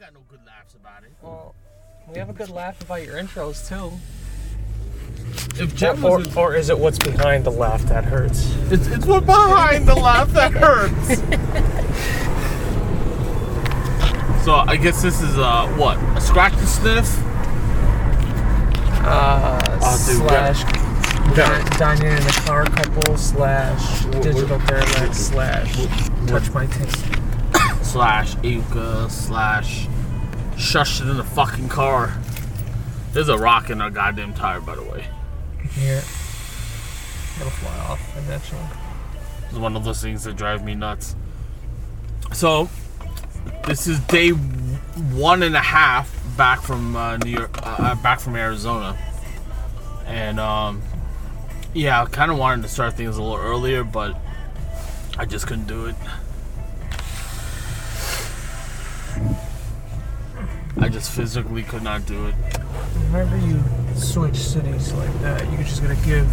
got no good laughs about it. Well, we have a good laugh about your intros too. If Or, was, or is it what's behind the laugh that hurts? it's, it's what behind the laugh that hurts. so I guess this is uh what a scratch and sniff. Uh, Oh, slash Yeah. dining in the car couple slash digital derelict slash touch my tits. Slash Aoka slash shush it in the fucking car. There's a rock in our goddamn tire, by the way. Yeah. It'll fly off eventually. It's one of those things that drive me nuts. So, this is day one and a half back from uh, New York, uh, uh, back from Arizona, and um, yeah, I kind of wanted to start things a little earlier, but I just couldn't do it. I just physically could not do it. Whenever you switch cities like that, you're just gonna give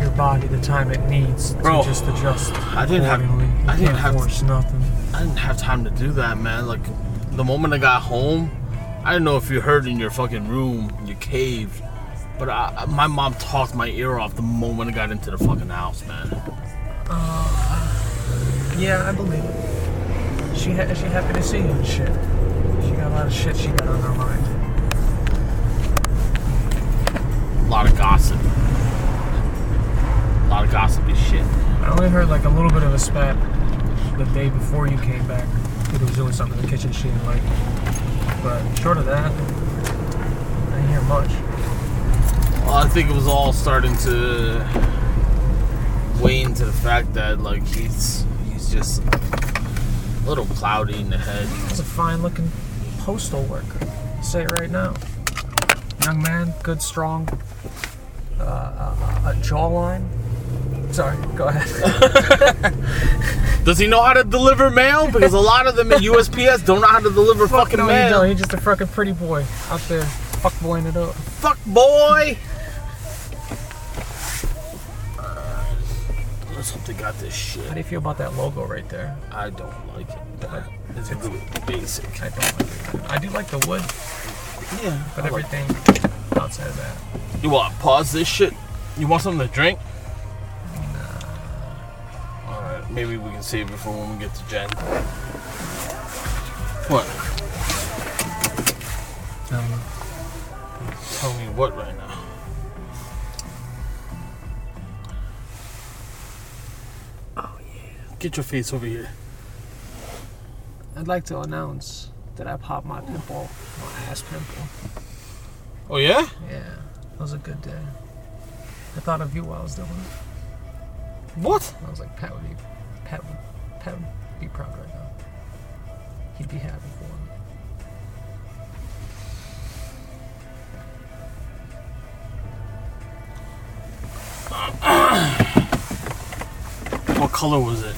your body the time it needs to Bro, just adjust. I didn't have- I didn't have- force nothing. I didn't have time to do that, man. Like, the moment I got home, I don't know if you heard in your fucking room, you caved. But I, my mom talked my ear off the moment I got into the fucking house, man. Uh, yeah, I believe it. She ha- she happy to see you and shit. She got a lot of shit she got on her mind. A lot of gossip. A lot of gossipy shit. I only heard like a little bit of a spat the day before you came back. Kid was doing something in the kitchen she didn't like. But short of that, I didn't hear much. Well, I think it was all starting to weigh into the fact that, like, he's he's just a little cloudy in the head. He's a fine looking postal worker. I'll say it right now. Young man, good, strong, uh, uh, a jawline. Sorry, go ahead. Does he know how to deliver mail? Because a lot of them at USPS don't know how to deliver fucking no, he mail. don't. He's just a fucking pretty boy out there, fuck boying it up. Fuck boy. Let's hope they got this shit. How do you feel about that logo right there? I don't like it. It's really basic. I don't like it. I do like the wood, Yeah. but everything outside of that. You want pause this shit? You want something to drink? Alright, maybe we can save it for when we get to Jen. What? Um, Tell me what right now? Oh yeah. Get your face over here. I'd like to announce that I popped my pimple, my ass pimple. Oh yeah? Yeah, that was a good day. I thought of you while I was doing it. What? I was like, Pat would be, Pat would, Pat would be proud right now. He'd be happy for me. What color was it?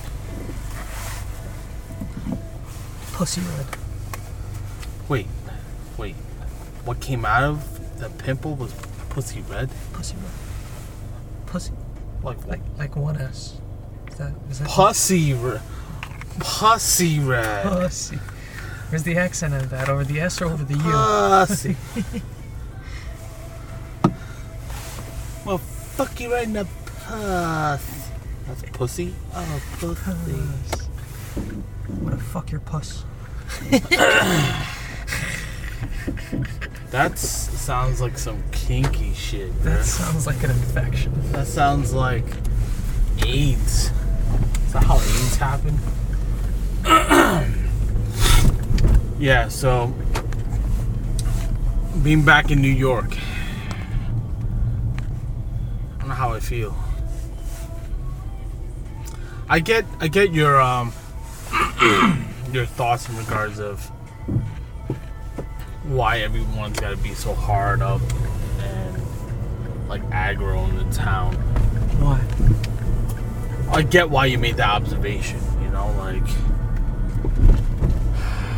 Pussy red. Wait, wait. What came out of the pimple was pussy red? Pussy red. Pussy. Like, Like like one S. Is that is that pussy red. Pussy red. pussy? Where's the accent in that? Over the S or over the U? Pussy. well, fuck you right in the puss. That's pussy? Oh, pussy. What a fuck your puss. That sounds like some kinky shit, bro. That sounds like an infection. That sounds like AIDS. Is that how AIDS happened? yeah, so being back in New York, I don't know how I feel. I get I get your um your thoughts in regards of why everyone's got to be so hard up and like aggro in the town. Why? I get why you made that observation, you know, like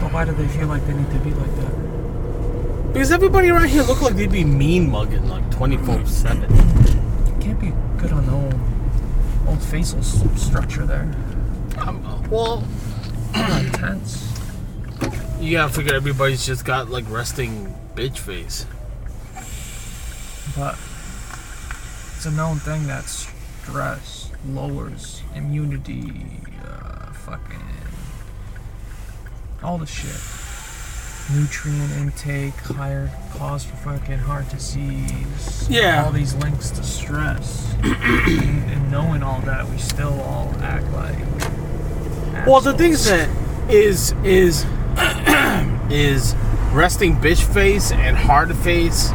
But why do they feel like they need to be like that? because everybody around here look like they'd be mean mugging like 24/7. Can't be good on the old, old facial structure there. Um, well, Not tense. you gotta figure everybody's just got like resting bitch face. But it's a known thing that stress lowers immunity, uh, fucking all the shit. Nutrient intake, higher cause for fucking heart disease. Yeah. All these links to stress. and, and knowing all that, we still all act like. Well, the thing is that is is is resting bitch face and hard face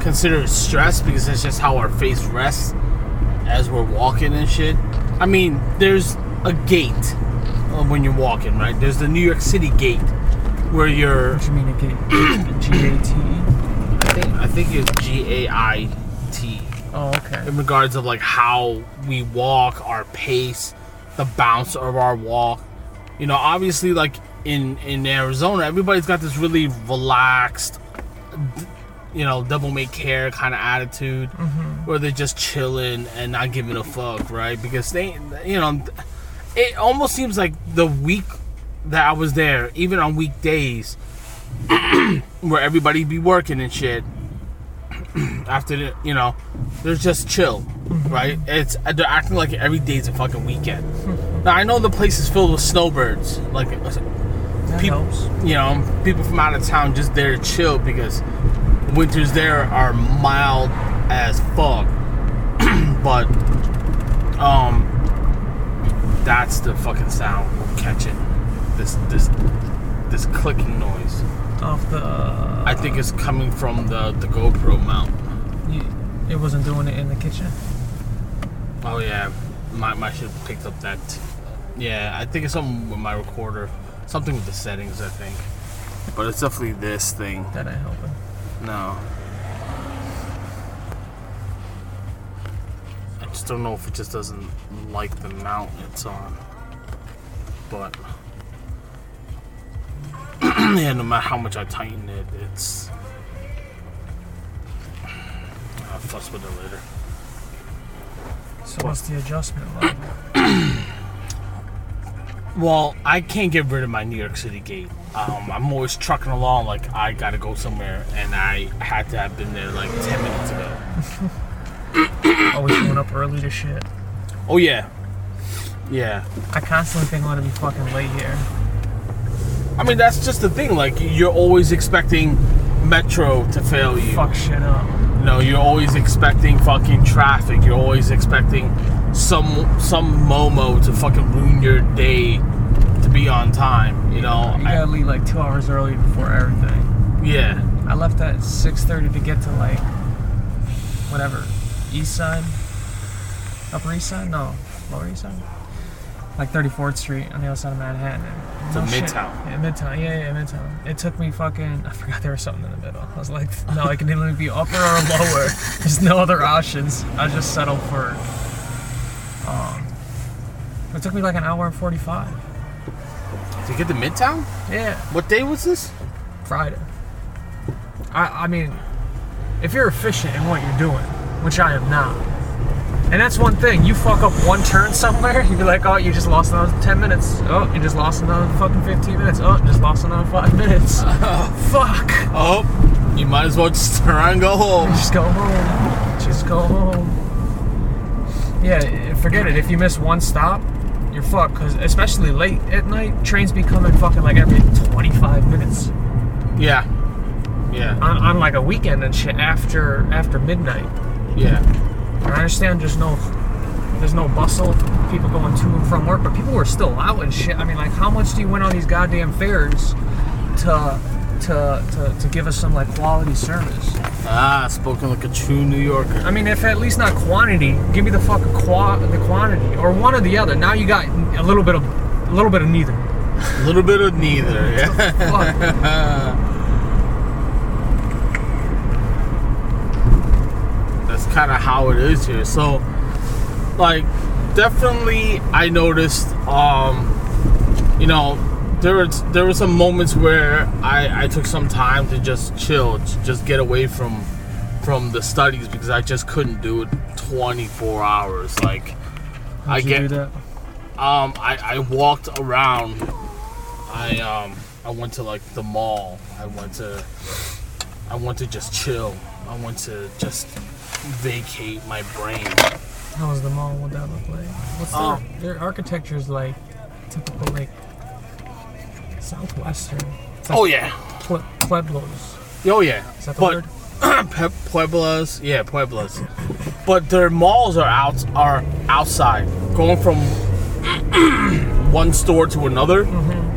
considered stress because it's just how our face rests as we're walking and shit. I mean, there's a gate uh, when you're walking, right? There's the New York City gate where you're. What you mean a gate? G A T. I think I think it's G A I T. Oh, okay. in regards of like how we walk, our pace, the bounce of our walk. You know, obviously, like in in Arizona, everybody's got this really relaxed, you know, devil may care kind of attitude, mm-hmm. where they're just chilling and not giving a fuck, right? Because they, you know, it almost seems like the week that I was there, even on weekdays, where everybody be working and shit after the, you know, they're just chill, right? It's they're acting like every day's a fucking weekend. now I know the place is filled with snowbirds, like That people, helps. you know, people from out of town just there to chill because winters there are mild as fuck. but um, that's the fucking sound we're catching. This this this clicking noise. Off the. I think it's coming from the the GoPro mount. You, it wasn't doing it in the kitchen. Oh yeah, my my should have picked up that. Yeah, I think it's something with my recorder, something with the settings. I think, but it's definitely this thing. That ain't helping. No, I just don't know if it just doesn't like the mount it's on. But yeah, no matter how much I tighten it, it's. I'll fuss with it later. So what's the adjustment like? Well, I can't get rid of my New York City gate. Um, I'm always trucking along like I gotta go somewhere, and I had to have been there like 10 minutes ago. Always going up early to shit. Oh, yeah. Yeah. I constantly think I'm gonna be fucking late here. I mean, that's just the thing. Like, you're always expecting Metro to fail you. Fuck shit up. You know, you're always expecting fucking traffic. You're always expecting some some Momo to fucking ruin your day to be on time. You know, You gotta leave like two hours early before everything. yeah. I left at 6:30 to get to like whatever East Side, Upper East Side, no, Lower East Side, like 34th Street on the other side of Manhattan. To No shit. Midtown. Yeah, Midtown. Yeah, yeah, Midtown. It took me fucking. I forgot there was something in the middle. I was like, no, I can either be upper or lower. There's no other options. I just settled for. Um, it took me like an hour and 45. To get to Midtown? Yeah. What day was this? Friday. I, I mean, if you're efficient in what you're doing, which I am not, and that's one thing, you fuck up one turn somewhere, you'd be like, oh, you just lost another 10 minutes. Oh, you just lost another fucking 15 minutes. Oh, you just lost another 5 minutes. Fuck. Oh, you might as well just turn and go home. Just go home. Just go home. Yeah, forget it. If you miss one stop, you're fucked. Because especially late at night, trains be coming fucking like every 25 minutes. Yeah. Yeah. on, on like a weekend and shit after after midnight. Yeah. I understand there's no there's no bustle, people going to and from work, but people were still out and shit. I mean, like, how much do you win on these goddamn fares to to to, to give us some like quality service? Ah, spoken like a true New Yorker. I mean, if at least not quantity, give me the fucking qua- the quantity or one or the other. Now you got a little bit of a little bit of neither. A little bit of neither. Yeah. Fuck. That's kind of how it is here. So, like, definitely, I noticed. Um, you know, there was there were some moments where I I took some time to just chill, to just get away from from the studies because I just couldn't do it 24 hours. Like, I How'd you get do that? Um, I, I walked around I um I went to like the mall. I went to I went to just chill. I went to just vacate my brain. How was the mall? What that look like? What's their, Um, their architecture is like typical like southwestern. Like Oh yeah. Pueblos. Oh yeah. Is that the but word? Pueblas, yeah, pueblos. But their malls are out are outside. Going from one store to another, Mm-hmm.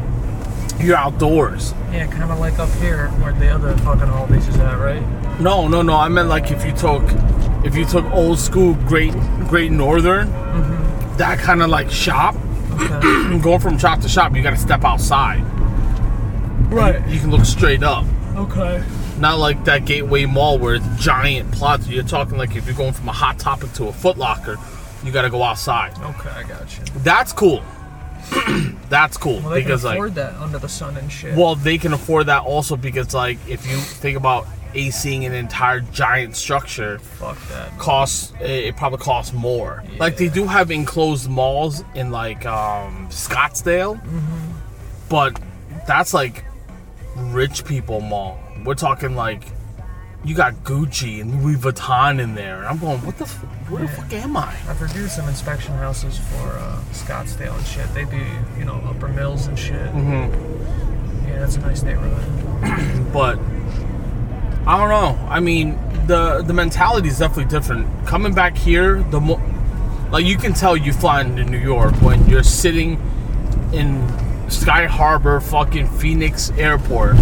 You're outdoors. Yeah, kind of like up here where the other fucking Aldi's is at, right? No, no, no. I meant like if you took if you took old school Great Great Northern, mm-hmm. that kind of like shop. Okay. Going from shop to shop, you got to step outside. right. You can look straight up. Okay. Not like that Gateway Mall where it's giant plots. You're talking like if you're going from a Hot Topic to a Foot Locker, you got to go outside. Okay, I got you. That's cool. That's cool Well, because can like, afford that under the sun and shit. well, they can afford that also because like if you think about ACing an entire giant structure, Fuck that. costs it probably costs more. Like they do have enclosed malls in like um, Scottsdale, Mm-hmm. but that's like rich people mall. We're talking like you got Gucci and Louis Vuitton in there. and I'm going, what the, f- where the fuck am I? I've reviewed some inspection houses for uh, Scottsdale and shit. They do, you know, Upper Mills and shit. Mm-hmm. Yeah, that's a nice neighborhood. but I don't know. I mean, the the mentality is definitely different. Coming back here, the more like you can tell you flying to New York when you're sitting in Sky Harbor, fucking Phoenix Airport.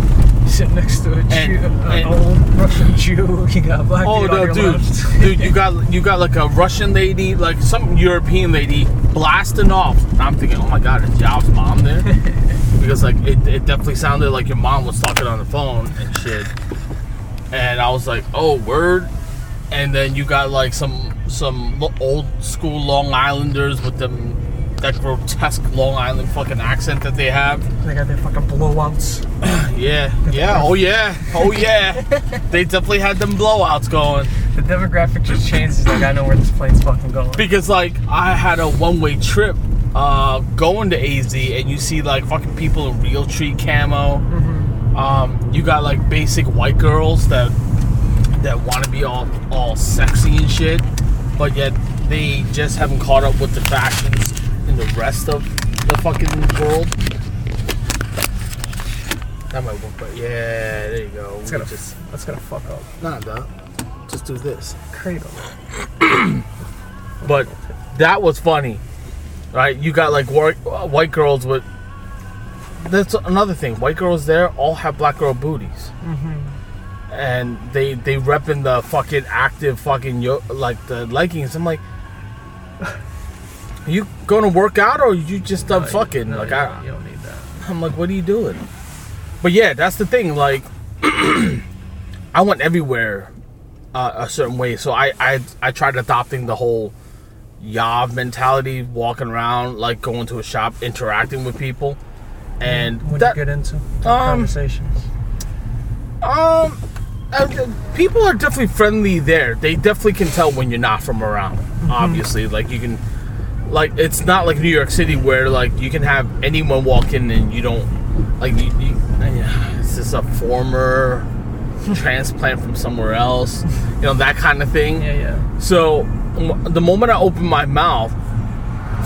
Sit next to a Jew, an and- old Russian Jew. You got a black Oh no, dude, dude, you got you got like a Russian lady, like some European lady blasting off. And I'm thinking, oh my god, is Yav's mom there? because like it, it definitely sounded like your mom was talking on the phone and shit. And I was like, oh word. And then you got like some some old school Long Islanders with them that grotesque Long Island fucking accent that they have. They got their fucking blowouts. Yeah, yeah, oh yeah, oh yeah. they definitely had them blowouts going. The demographic just changes. Like I know where this plane's fucking going. because like I had a one way trip uh, going to AZ, and you see like fucking people in Realtree camo. Um, you got like basic white girls that that want to be all all sexy and shit, but yet they just haven't caught up with the fashions in the rest of the fucking world. That might work, but yeah, there you go. It's gonna, just that's gonna fuck up. nah, duh. Just do this. Cradle. But that was funny, right? You got like white, white girls with. That's another thing. White girls there all have black girl booties, mm-hmm. and they they repping the fucking active fucking yo, like the leggings. I'm like, you going to work out or you just done fucking? No, like you, I, don't, you don't need that. I'm like, what are you doing? But yeah, that's the thing. Like, I went everywhere uh, a certain way, so I, I I tried adopting the whole Yav mentality, walking around, like going to a shop, interacting with people, and What that you get into? What um, conversations. um. uh, people are definitely friendly there. They definitely can tell when you're not from around. Obviously, like you can, like it's not like New York City where like you can have anyone walk in and you don't like you. you is this a former transplant from somewhere else? You know that kind of thing. Yeah, yeah. So the moment I open my mouth,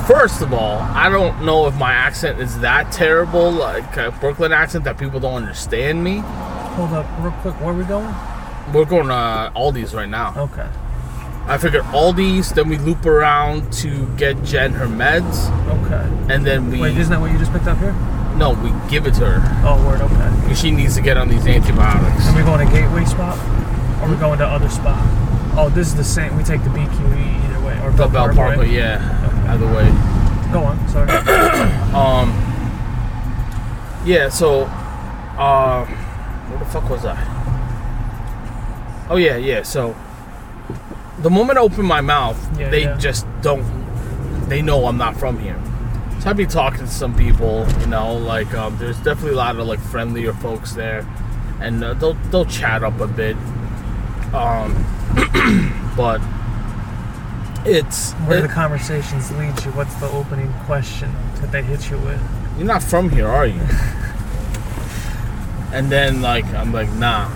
first of all, I don't know if my accent is that terrible, like a Brooklyn accent that people don't understand me. Hold up, real quick. Where we going? We're going to Aldi's right now. Okay. I figured Aldi's, then we loop around to get Jen her meds, Okay. and then we Wait, isn't that what you just picked up here? no, we give it to her Oh, word. Okay. because she needs to get on these antibiotics. And we going to Gateway spot? Or we going to other spot? Oh, this is the same. We take the BQE either way, or The Belt Belt Parkway. Yeah. Either way. Go on. Sorry. Um. Yeah. So, uh, where the fuck was I? Oh yeah, yeah. So, the moment I open my mouth, Yeah, they yeah. just don't. They know I'm not from here. So I'd be talking to some people, you know, like um, there's definitely a lot of like friendlier folks there, and uh, they'll they'll chat up a bit. Um, but it's Where it- the conversations lead you? What's the opening question that they hit you with? you're not from here, are you? and then like I'm like, nah.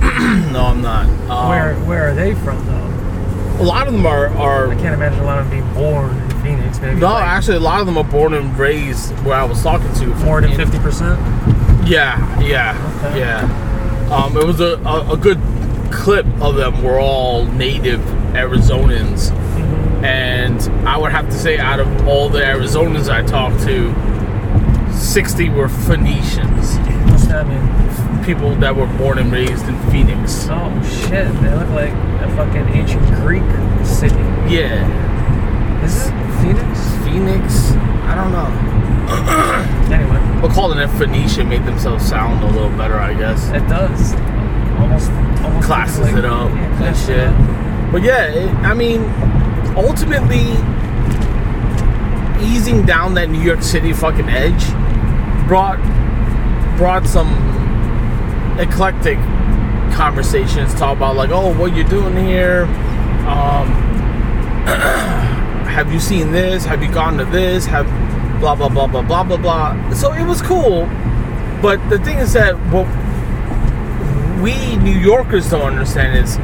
no, I'm not. Um, Where where are they from though? a lot of them are are I can't imagine a lot of them being born in Phoenix. Maybe no, like actually, a lot of them are born and raised where I was talking to. More than fifty percent. Yeah, yeah, Okay. yeah. Um, it was a, a, a good clip of them were all native Arizonans, and I would have to say, out of all the Arizonans I talked to, sixty were Phoenicians, What's that mean? People that were born and raised in Phoenix. Oh shit! They look like a fucking ancient Greek city. Yeah, Is it Phoenix? Phoenix. I don't know. Anyway, But calling it Phoenician made themselves sound a little better, I guess. it does. Almost, almost classes like- it up yeah, and shit. it up. But yeah, it, I mean, ultimately, easing down that New York City fucking edge brought brought some eclectic conversations. Talk about like, oh, what you're doing here. Um, have you seen this? Have you gone to this? Have blah blah blah blah blah blah blah. So it was cool. But the thing is that what we New Yorkers don't understand is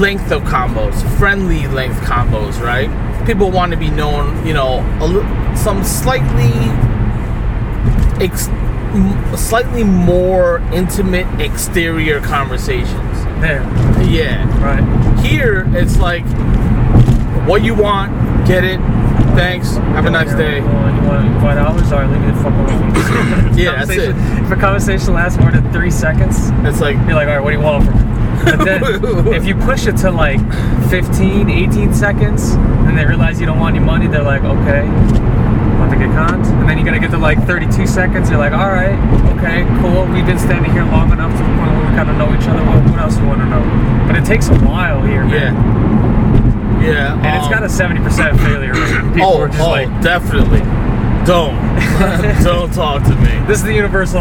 length of combos, friendly length combos, right? People want to be known, you know, a, li- some slightly, ex, slightly more intimate exterior conversations. There, Yeah. right? Here, it's like, what you want, get it. Thanks. Have a nice day. You want, you want five dollars? All right, leave me the fuck alone. Yeah, that's it. If a conversation lasts more than three seconds, It's like, you're like, all right, what do you want from me? But then, if you push it to like 15, 18 seconds, and they realize you don't want any money, they're like, okay, to get conned? And then you gotta get to like 32 seconds, you're like, all right, okay, cool. We've been standing here long enough to the point where we kind of know each other. What, what else do you want to know? But it takes a while here, man. yeah. Yeah. And it's got a 70% failure rate. People Oh, are just oh, like, definitely. Don't. Don't talk to me. This is the universal.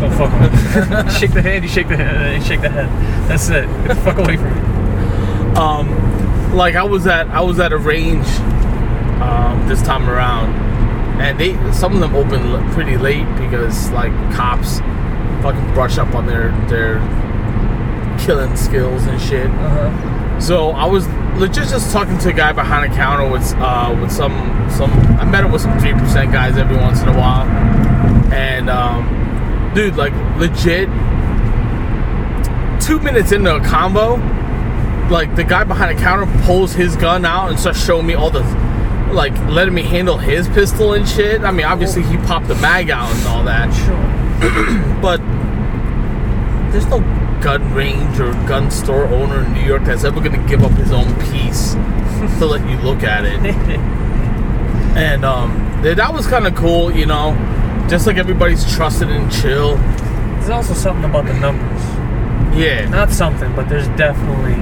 Don't fuck with me. shake the hand, you shake the hand, you shake the head. That's it. Get the fuck away from me. um, like I was at I was at a range um, this time around, and they some of them open pretty late because like cops fucking brush up on their their killing skills and shit. Uh-huh. So I was legit just talking to a guy behind a counter with uh, with some some I met him with some three percent guys every once in a while, and um, dude, like legit, two minutes into a combo, like the guy behind the counter pulls his gun out and starts showing me all the like letting me handle his pistol and shit. I mean, obviously he popped the mag out and all that, Sure. but there's no gun range or gun store owner in New York that's ever gonna give up his own piece to let you look at it. And um, that was kind of cool, you know. Just like everybody's trusted and chill. There's also something about the numbers. Yeah, Not something, but there's definitely,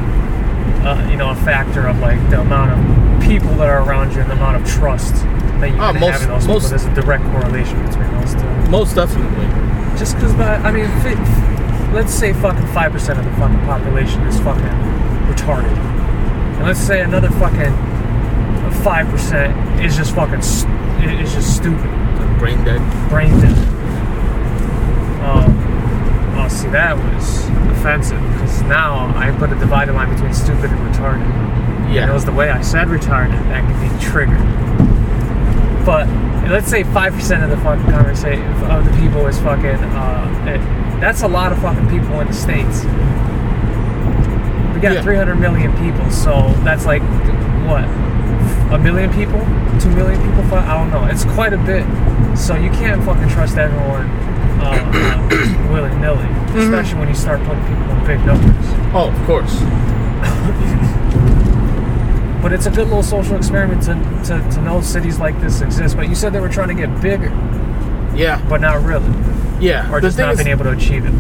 uh, you know, a factor of like the amount of people that are around you and the amount of trust that you Oh, can most- have in those most- people. There's a direct correlation between those two. most definitely. Just because, I mean, let's say fucking five percent of the fucking population is fucking retarded, and let's say another fucking five percent is just fucking st- is just stupid, Brain dead. brain dead. Um, oh, see, that was offensive because now I put a divided line between stupid and retarded. And it was the way I said retarded that could be triggered. But let's say five percent of the fucking conversation of the people is fucking. Uh, it, that's a lot of fucking people in the states. We got Yeah. 300 million people, so that's like what a million people, two million people. I don't know. It's quite a bit. So you can't fucking trust everyone uh, uh, willy nilly, especially when you start putting people in big numbers. Oh, of course. But it's a good little social experiment to, to, to know cities like this exist. But you said they were trying to get bigger, Yeah. but not really, Yeah. or just not being able to achieve it.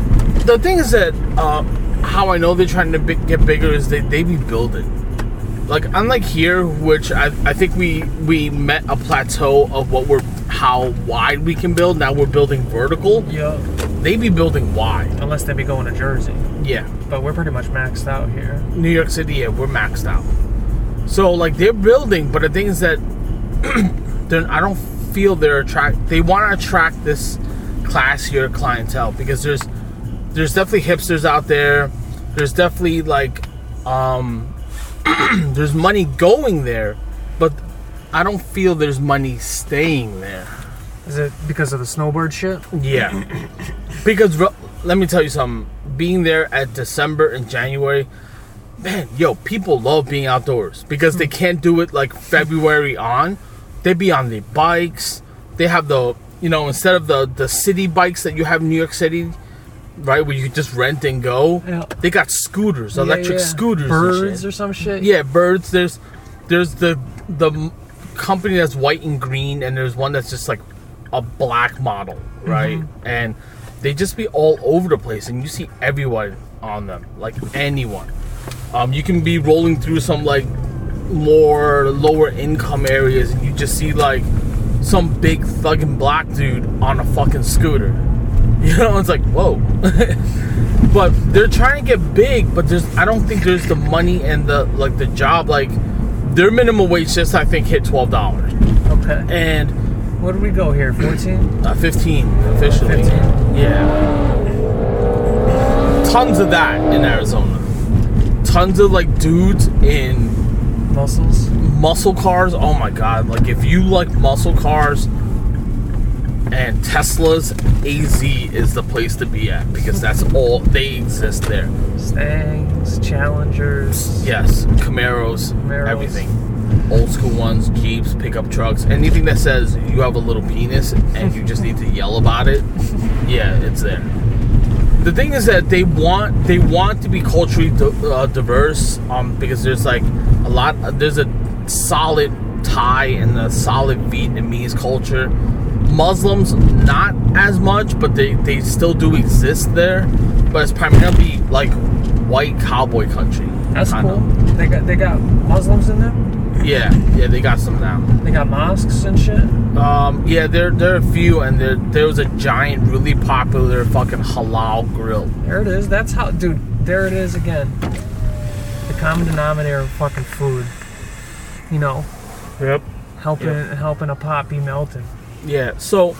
the thing is that uh, how I know they're trying to bi- get bigger is they they be building. Like unlike here, which I, I think we we met a plateau of what we're how wide we can build. Now we're building vertical. Yeah. They be building wide. Unless they be going to Jersey, Yeah. but we're pretty much maxed out here. New York City, yeah, we're maxed out. So like they're building, but the thing is that I don't feel they're attract. They want to attract this classier clientele because there's there's definitely hipsters out there. There's definitely like um there's money going there, but I don't feel there's money staying there. Is it because of the snowbird shit? Yeah. because let me tell you something. Being there at December and January, man, yo, people love being outdoors because they hmm. can't do it like February on. They be on the bikes. They have the, you know, instead of the the city bikes that you have in New York City, right, where you just rent and go. Yeah. They got scooters, electric Yeah, yeah. scooters, and birds or some shit. Yeah, birds. There's there's the the company that's white and green, and there's one that's just like a black model, mm-hmm. right? And they just be all over the place, and you see everyone on them, like anyone. Um, you can be rolling through some like more lower income areas, and you just see like some big thugging black dude on a fucking scooter. You know, it's like whoa. but they're trying to get big, but there's I don't think there's the money and the like the job like their minimum wage just I think hit twelve dollars Okay. and Where do we go here? 14? uh, fifteen officially. 15. Yeah. Tons of that in Arizona. Tons of like dudes in Muscles? muscle cars. Oh my god! Like if you like muscle cars and Teslas, AZ is the place to be at because that's all they exist there. Stangs, Challengers. Yes, Camaros, Camaros. everything. Old school ones, Jeeps, pickup trucks, anything that says you have a little penis and you just need to yell about it. Yeah, it's there. The thing is that they want they want to be culturally di- uh, diverse um, because there's like a lot there's a solid Thai and a solid Vietnamese culture. Muslims not as much, but they they still do exist there. But it's primarily like white cowboy country. That's cool. They got they got Muslims in there. Yeah, yeah, they got some now. They got mosques and shit. Um, yeah, there there are a few, and there there was a giant, really popular fucking halal grill. There it is. That's how, dude. There it is again. The common denominator of fucking food. You know, Yep. helping Yep. helping a pot be melted. Yeah. So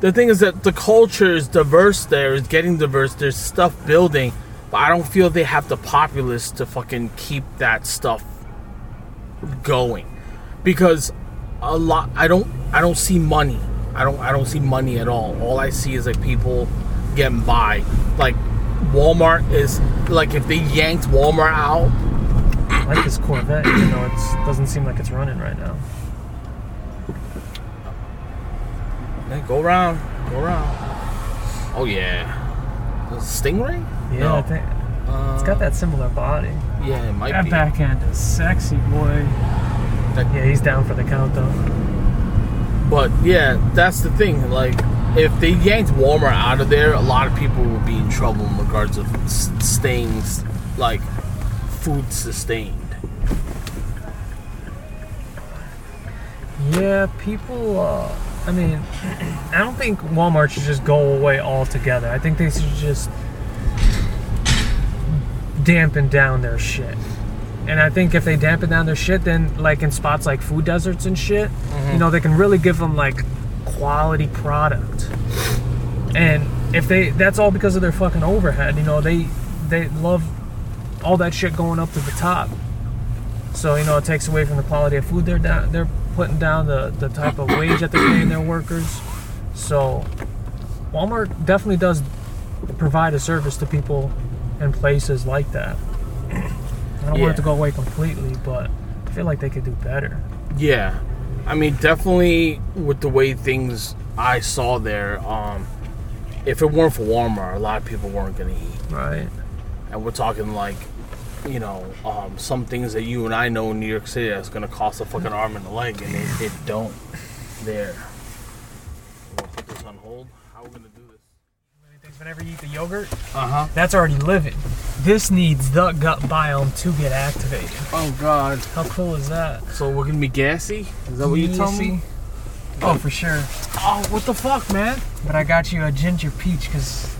the thing is that the culture is diverse. There is getting diverse. There's stuff building, but I don't feel they have the populace to fucking keep that stuff going, because a lot. I don't. I don't see money. I don't. I don't see money at all. All I see is like people getting by. Like Walmart is like if they yanked Walmart out, I like this Corvette, even though it doesn't seem like it's running right now. Hey, go around, go around. Oh yeah, Stingray? Yeah, No. I think Uh, it's got that similar body. Yeah, it might That be. back end is sexy, boy. That- Yeah, he's down for the count though. But yeah, that's the thing. Like, if they yanked Walmart out of there, a lot of people would be in trouble in regards of s- staying, like, food sustained. Yeah, people. Uh, I mean, I don't think Walmart should just go away altogether. I think they should just dampen down their shit. And I think if they dampen down their shit, then like in spots like food deserts and shit, mm-hmm. you know, they can really give them like quality product. And if they, that's all because of their fucking overhead. You know, they they love all that shit going up to the top. So you know, it takes away from the quality of food they're down, they're putting down, the the type of wage that they're paying their workers. So Walmart definitely does provide a service to people in places like that. I don't want it to go away completely, but I feel like they could do better. Yeah, I mean, definitely with the way things I saw there, um, if it weren't for Walmart, a lot of people weren't gonna eat. Right. and we're talking like you know um, some things that you and I know in New York City that's gonna cost a fucking arm and a leg, and it, it don't. There. We'll put this on hold. How are we gonna do this? Whenever you eat the yogurt, Uh huh. that's already living. This needs the gut biome to get activated. Oh God. How cool is that? So we're gonna be gassy? Is that what you told me? Oh, for sure. Oh, what the fuck, man? But I got you a ginger peach because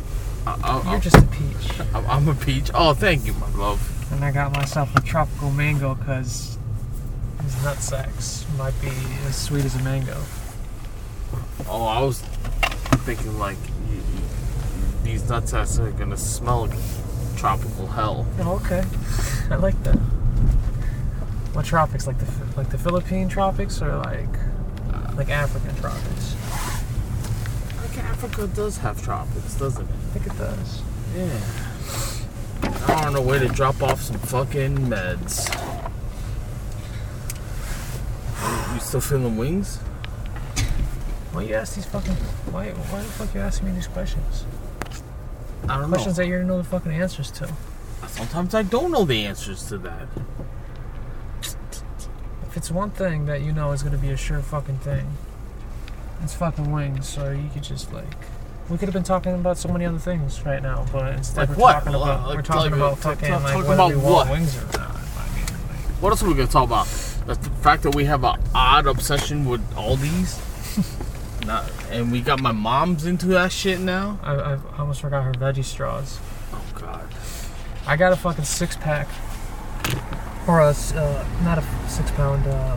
I, uh, I, uh, uh. you're I'm, just a peach. I'm- I'm a peach. Oh, thank you, my love. And I got myself a tropical mango because his nut sacks might be as sweet as a mango. Oh, I was thinking like these nutsacks are gonna smell like tropical hell. Oh, okay. I like that. What tropics? Like the like the Philippine tropics or like like African tropics? Like Africa does have tropics, doesn't it? I think it does. Yeah. I don't know where to drop off some fucking meds. You- You still feeling wings? Why you ask these fucking? Why why the fuck you asking me these questions? I don't Questions know. that you know the fucking answers to. Sometimes I don't know the answers to that. If it's one thing that you know is gonna be a sure fucking thing, it's fucking wings. So you could just like, we could have been talking about so many other things right now, but instead Like we're what? talking about like- we're talking like, about talk- fucking talk- like talk whether about we want what? wings or not. I mean, like, What else are we gonna talk about? The fact that we have an odd obsession with Aldi's. Not, and we got my mom's into that shit now. I, I almost forgot her veggie straws. Oh god. I got a fucking six pack, or a uh, not a six pound, uh,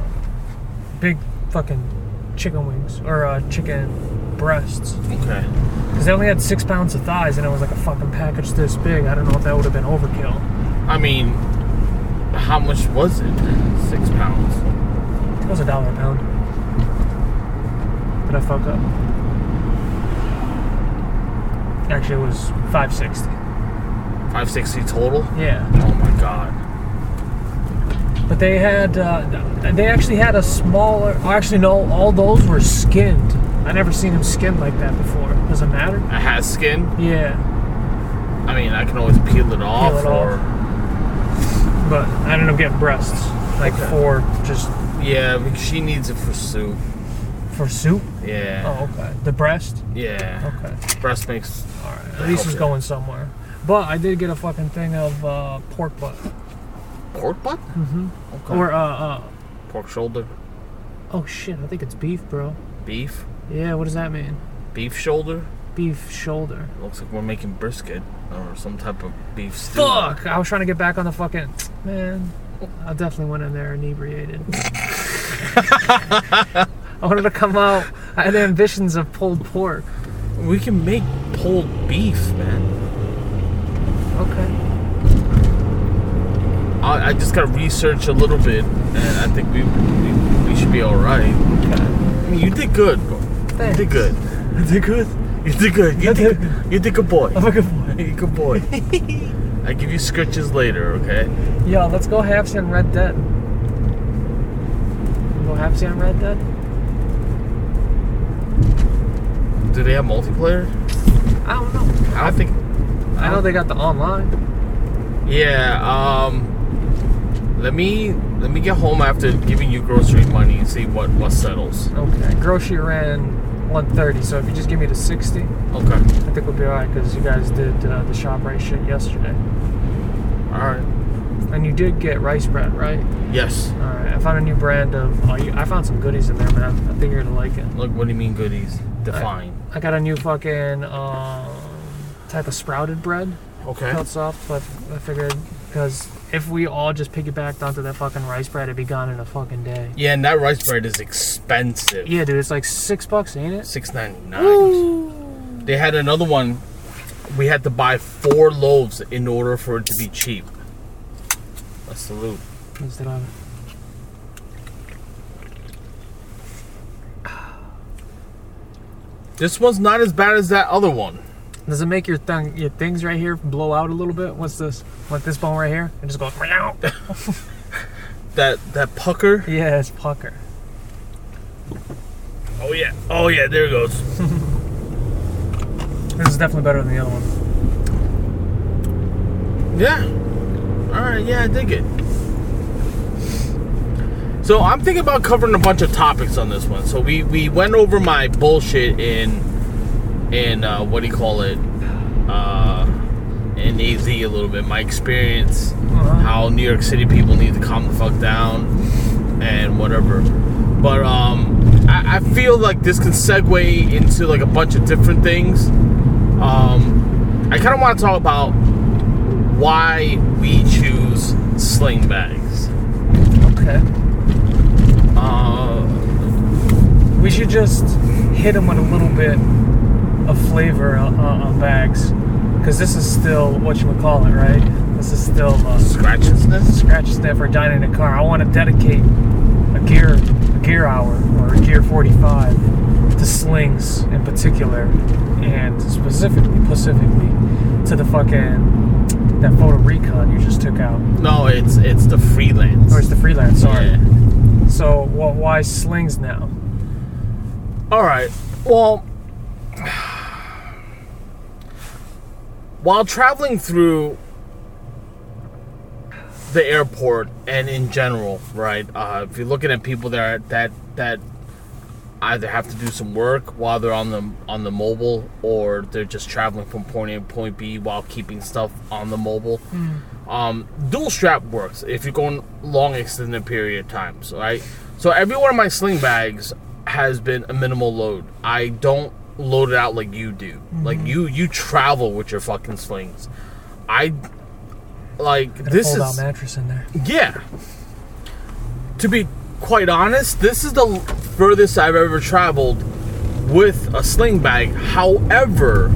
big fucking chicken wings or uh, chicken breasts. Okay. Because they only had six pounds of thighs, and it was like a fucking package this big. I don't know if that would have been overkill. I mean, how much was it? Six pounds. It was a dollar a pound. I fuck up? Actually, it was five sixty. Five sixty total. Yeah, Oh my god. but they had uh, they actually had a smaller. Actually, no, all those were skinned. I never seen them skinned like that before. Does it matter? It has skin. Yeah, I mean, I can always peel it off it or but I ended up getting breasts, like Okay. for just yeah, because she needs it for soup. For soup. Yeah. Oh, okay. The breast. Yeah. Okay. Breast makes. All right. At least it's going somewhere. But I did get a fucking thing of uh, pork butt. Pork butt? Mm-hmm. Okay. Or, uh, uh, pork shoulder. oh shit, I think it's beef, bro. Beef. Yeah, what does that mean? Beef shoulder. Beef shoulder. Looks like we're making brisket or some type of beef stew. Fuck! I was trying to get back on the fucking. Man, I definitely went in there inebriated. I wanted to come out. I had ambitions of pulled pork. We can make pulled beef, man. Okay. I, I just got to research a little bit, and I think we we, we should be all right. Okay. I mean, you did good, bro. You did good. You did good. You did good. You did. did. You did good, boy. I'm a good boy. You good boy. I give you scritches later, okay? Yo, let's go have some Red Dead. Go have some Red Dead? Do they have multiplayer? I don't know. I don't think. I know they got the online. Yeah. Um. Let me let me get home after giving you grocery money and see what what settles. Okay. Grocery ran 130, so if you just give me the 60, Okay. I think we'll be alright because you guys did uh, the ShopRite shit yesterday. All right. And you did get rice bread, right? Yes. Alright. I found a new brand of. Oh, you, I found some goodies in there, man. I think you're gonna like it. Look, what do you mean goodies? Define. I got a new fucking um, type of sprouted bread. Okay. Cuts up, but I figured because if we all just piggybacked onto that fucking rice bread, it'd be gone in a fucking day. Yeah, and that rice bread is expensive. Yeah, dude, it's like six bucks, ain't it? Six ninety nine. They had another one. We had to buy four loaves in order for it to be cheap. A salute. This one's not as bad as that other one. Does it make your thing, your things right here blow out a little bit? What's this? Like this bone right here? It just goes. That that pucker. yeah, it's pucker. Oh yeah. Oh yeah. There it goes. This is definitely better than the other one. Yeah. All right. Yeah, I dig it. So I'm thinking about covering a bunch of topics on this one. So we we went over my bullshit in in uh, what do you call it? Uh, in AZ a little bit. My experience, Uh-huh. how New York City people need to calm the fuck down, and whatever. But um, I, I feel like this can segue into like a bunch of different things. Um, I kind of want to talk about why we sling bags. Okay. Uh, We should just hit them with a little bit of flavor on, on bags, because this is still what you would call it, right? This is still uh, Scratches scratch sniff for dining in a car. I want to dedicate a gear a gear hour or a gear 45 to slings in particular, and specifically specifically to the fucking that photo recon you just took out, No, it's it's the freelance. or it's the freelance. Sorry. Yeah. So wh- why slings now? All right. Well, while traveling through the airport and in general, right? Uh, if you're looking at people that are, that that either have to do some work while they're on the on the mobile, or they're just traveling from point A to point B while keeping stuff on the mobile. Um, dual strap works if you're going long extended period of times, right? So every one of my sling bags has been a minimal load. I don't load it out like you do. Like you you travel with your fucking slings. I like this is mattress in there. yeah. To be quite honest, this is the furthest I've ever traveled with a sling bag. However,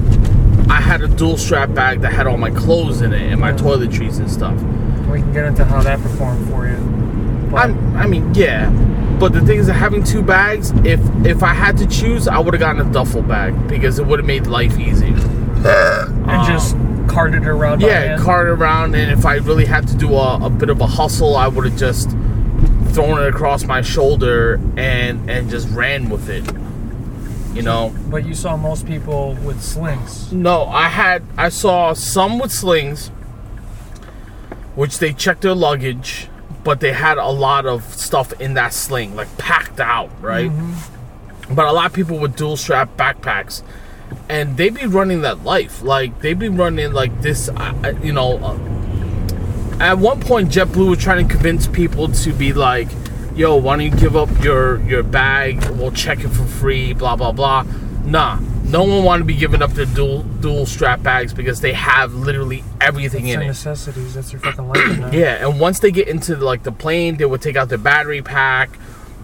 I had a dual strap bag that had all my clothes in it and my Yeah. toiletries and stuff. We can get into how that performed for you. But I'm, I mean, yeah. But the thing is that having two bags, if if I had to choose, I would have gotten a duffel bag because it would have made life easier. and just um, carted around. Yeah, hand. cart around, and if I really had to do a, a bit of a hustle, I would have just thrown it across my shoulder and and just ran with it. You know. But you saw most people with slings. No, I had I saw some with slings, which they checked their luggage, but they had a lot of stuff in that sling, like packed out, right? But a lot of people with dual strap backpacks, and they be running that life, like they be running like this, uh, uh, you know. At one point, JetBlue was trying to convince people to be like, "Yo, why don't you give up your your bag? We'll check it for free." Blah blah blah. Nah, no one wanted to be giving up their dual dual strap bags because they have literally everything It's in it. necessities. That's your fucking life now. Yeah, and once they get into like the plane, they would take out their battery pack,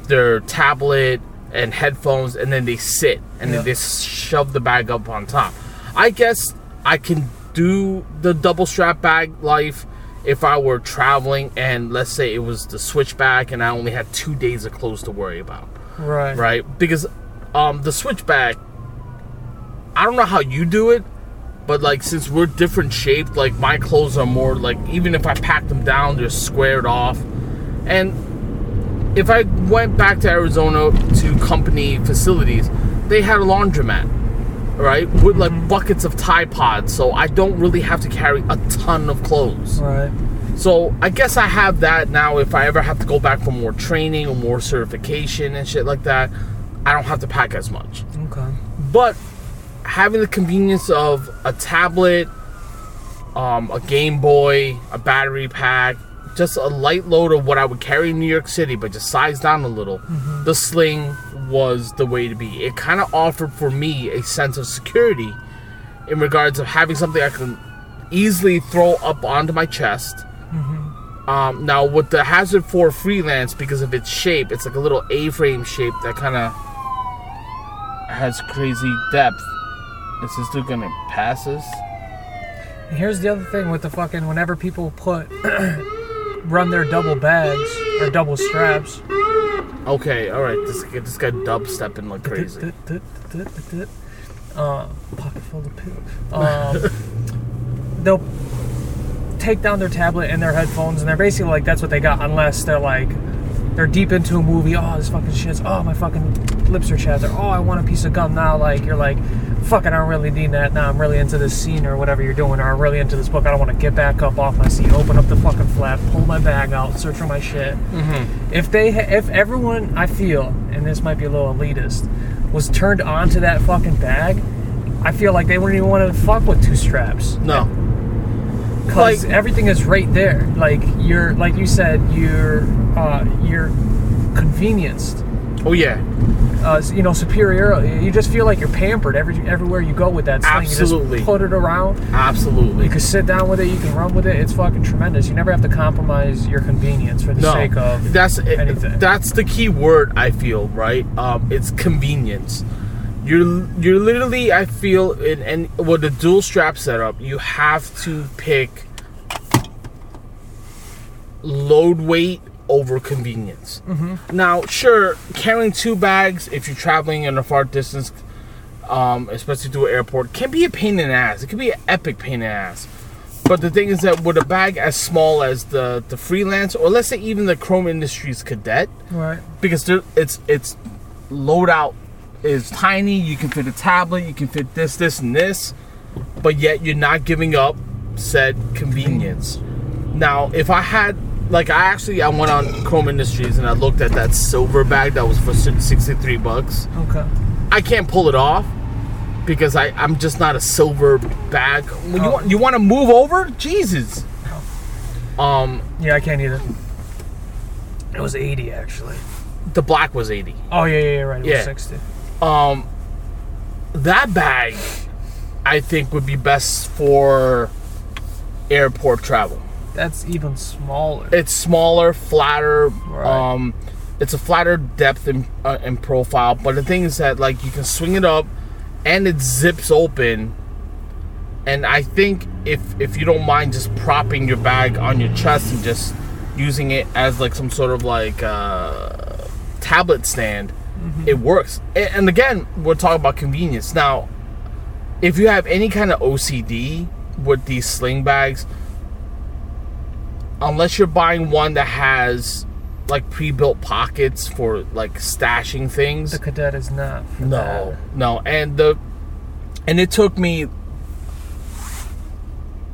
their tablet, and headphones, and then they sit and Yeah. then they shove the bag up on top. I guess I can do the double strap bag life if I were traveling and let's say it was the switchback and I only had two days of clothes to worry about Right. right? Because um, the switchback, I don't know how you do it, but like since we're different shaped, like my clothes are more like even if I pack them down, they're squared off, and if I went back to Arizona to company facilities, they had a laundromat, right, with like buckets of Tide Pods, so I don't really have to carry a ton of clothes. Right. So I guess I have that now. If I ever have to go back for more training or more certification and shit like that, I don't have to pack as much. Okay. But having the convenience of a tablet, um, a Game Boy, a battery pack, just a light load of what I would carry in New York City, but just sized down a little, the sling was the way to be. It kind of offered for me a sense of security in regards of having something I can easily throw up onto my chest. Um, now with the Hazard 4 Freelance, because of its shape, it's like a little A-frame shape that kind of has crazy depth. Is this dude gonna pass us? Here's the other thing with the fucking whenever people put run their double bags or double straps. Okay, all right. This this guy dub stepping like crazy. Uh, pocket full of poo. Um, they'll take down their tablet and their headphones, and they're basically like that's what they got, unless they're like they're deep into a movie. Oh, this fucking shit's. Oh, my fucking lips are chapped. Or, oh, I want a piece of gum now. Like you're like, fuck, I don't really need that now. I'm really into this scene or whatever you're doing, or I'm really into this book. I don't want to get back up off my seat, open up the fucking flap, pull my bag out, search for my shit. Mm-hmm. If they, ha- if everyone, I feel, and this might be a little elitist, was turned on to that fucking bag, I feel like they wouldn't even want to fuck with two straps No, because Like- everything is right there. Like you're, like you said, you're, uh, you're convenienced. oh yeah, Uh, you know, superior. You just feel like you're pampered every everywhere you go with that sling. You Absolutely. just put it around. absolutely. You can sit down with it. You can run with it. It's fucking tremendous. You never have to compromise your convenience for the no, sake of that's it- anything. that's the key word. I feel right. Um, it's convenience, You're you're literally I feel in and with the dual strap setup, you have to pick load weight over convenience. Now, sure, carrying two bags if you're traveling in a far distance, um, especially to an airport, can be a pain in the ass. It can be an epic pain in the ass. But the thing is that with a bag as small as the the freelance, or let's say even the Chrome Industries Cadet, Right. because it's it's loadout is tiny. You can fit a tablet, you can fit this, this, and this, but yet you're not giving up said convenience. Now, if I had like I actually I went on Chrome Industries and I looked at that silver bag that was for 63 bucks. Okay. I can't pull it off because I I'm just not a silver bag. You Oh. want you want to move over? Jesus. Um, Yeah, I can't either. It was 80 actually. the black was 80. Oh yeah, yeah, yeah right. It Yeah. was 60. Um that bag i think would be best for airport travel That's even smaller. it's smaller flatter Right. um it's a flatter depth and, uh, and profile but the thing is that like you can swing it up and it zips open and i think if if you don't mind just propping your bag on your chest and just using it as like some sort of like uh tablet stand Mm-hmm. it works. And again we're talking about convenience. Now if you have any kind of ocd with these sling bags unless you're buying one that has like pre-built pockets for like stashing things. The cadet is not. No that. no. And the and it took me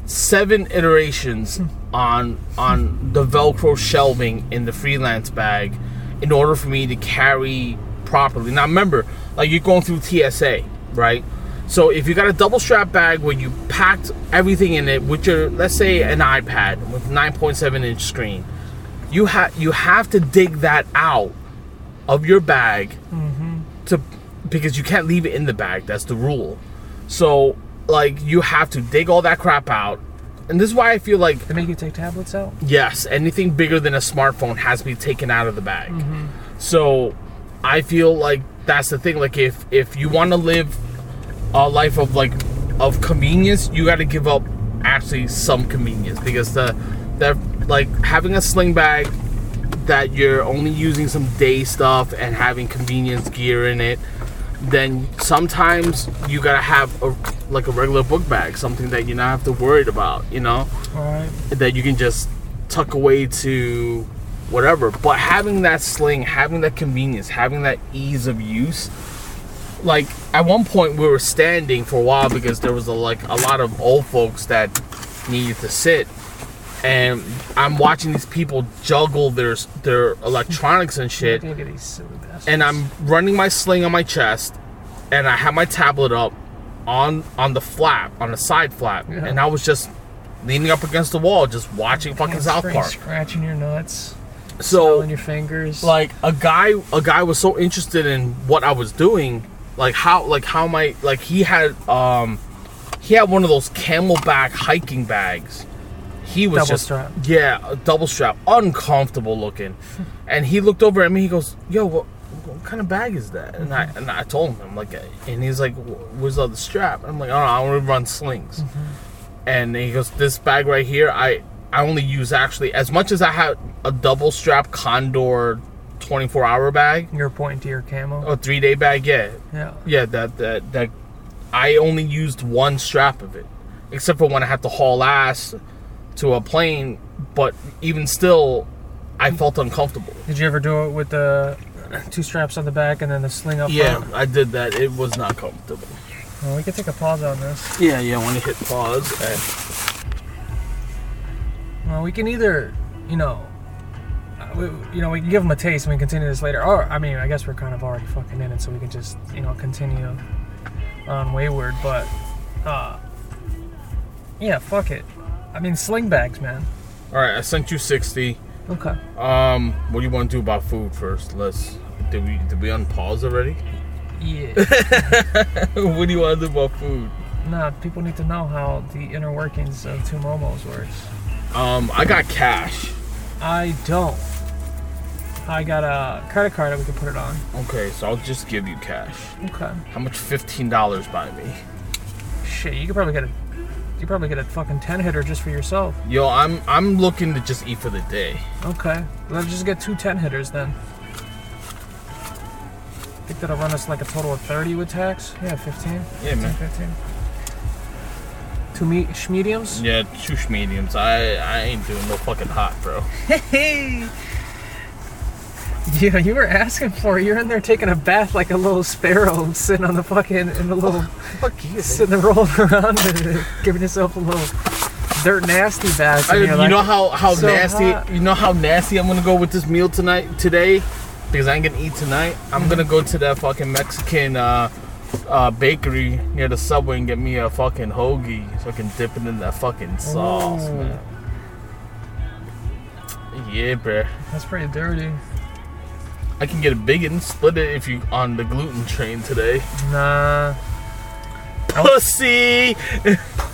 seven iterations hmm. on on the velcro shelving in the freelance bag in order for me to carry properly now remember like you're going through tsa right so if you got a double strap bag where you packed everything in it with your let's say an ipad with 9.7 inch screen you have you have to dig that out of your bag mm-hmm. to because you can't leave it in the bag. That's the rule. So like you have to dig all that crap out. And this is why I feel like They make you take tablets out. yes, anything bigger than a smartphone has to be taken out of the bag. Mm-hmm. So I feel like that's the thing. Like if if you want to live a life of like of convenience, you got to give up actually some convenience because the the like having a sling bag that you're only using some day stuff and having convenience gear in it then sometimes you gotta have a like a regular book bag something that you not have to worry about you know right. that you can just tuck away to whatever. But having that sling, having that convenience, having that ease of use, like at one point we were standing for a while because there was a, like a lot of old folks that needed to sit, and I'm watching these people juggle their their electronics and shit, Look at these silly bastards. and I'm running my sling on my chest, and I have my tablet up on on the flap on the side flap, Yeah. and I was just leaning up against the wall, just watching fucking South Park. Scratching your nuts. So on your fingers. like a guy a guy was so interested in what I was doing, like how like how my like he had um he had one of those CamelBak hiking bags. He was Double just strap. yeah, a double strap, uncomfortable looking. and he looked over at me. He goes, "Yo, what, what kind of bag is that?" And I mm-hmm. and I told him, I'm like, uh, and he's like, "Where's the other strap?" I'm like, "I don't know. I want to run slings." Mm-hmm. And he goes, "This bag right here, I I only use actually as much as I had a double strap Condor 24 hour bag, You're pointing to your camo. a three day bag. Yeah, Yeah. yeah. That that that I only used one strap of it, except for when I had to haul ass to a plane. But even still, I felt uncomfortable. Did you ever do it with the two straps on the back and then the sling up Yeah, front? I did that. It was not comfortable. Well, we can take a pause on this. Yeah, yeah. When you hit pause, and Well, we can either, you know, uh, we, you know, we can give them a taste and we can continue this later. Or, I mean, I guess we're kind of already fucking in it, so we can just, you know, continue on Wayward. But, uh, yeah, fuck it. I mean, sling bags, man. all right, I sent you 60. Okay. Um, what do you want to do about food first? Let's. Did we did we unpause already? Yeah. what do you want to do about food? nah, people need to know how the inner workings of two momos works. Um, I got cash. I don't. I got a credit card that we can put it on. Okay, so I'll just give you cash. Okay. How much? Fifteen dollars buy me. Shit, you could probably get a. You probably get a fucking ten hitter just for yourself. Yo, I'm I'm looking to just eat for the day. Okay. Let's just get two 10 hitters then. I think that'll run us like a total of 30 with tax. Yeah, 15. Yeah, 15, man. 15. Two meat mediums. Yeah, two mediums. I I ain't doing no fucking hot, bro. Hey. Yeah, you were asking for it. You're in there taking a bath like a little sparrow, sitting on the fucking in the little, Fuck you. sitting there rolling around, and giving yourself a little dirt nasty bath. I, you like, know how how so nasty hot. you know how nasty I'm gonna go with this meal tonight today because I ain't gonna eat tonight. I'm gonna go to that fucking Mexican uh, uh, bakery near the subway and get me a fucking hoagie so I can dip it in that fucking sauce, Ooh. man. Yeah, bruh. That's pretty dirty. I can get a big and split it if you on the gluten train today. Nah. Pussy.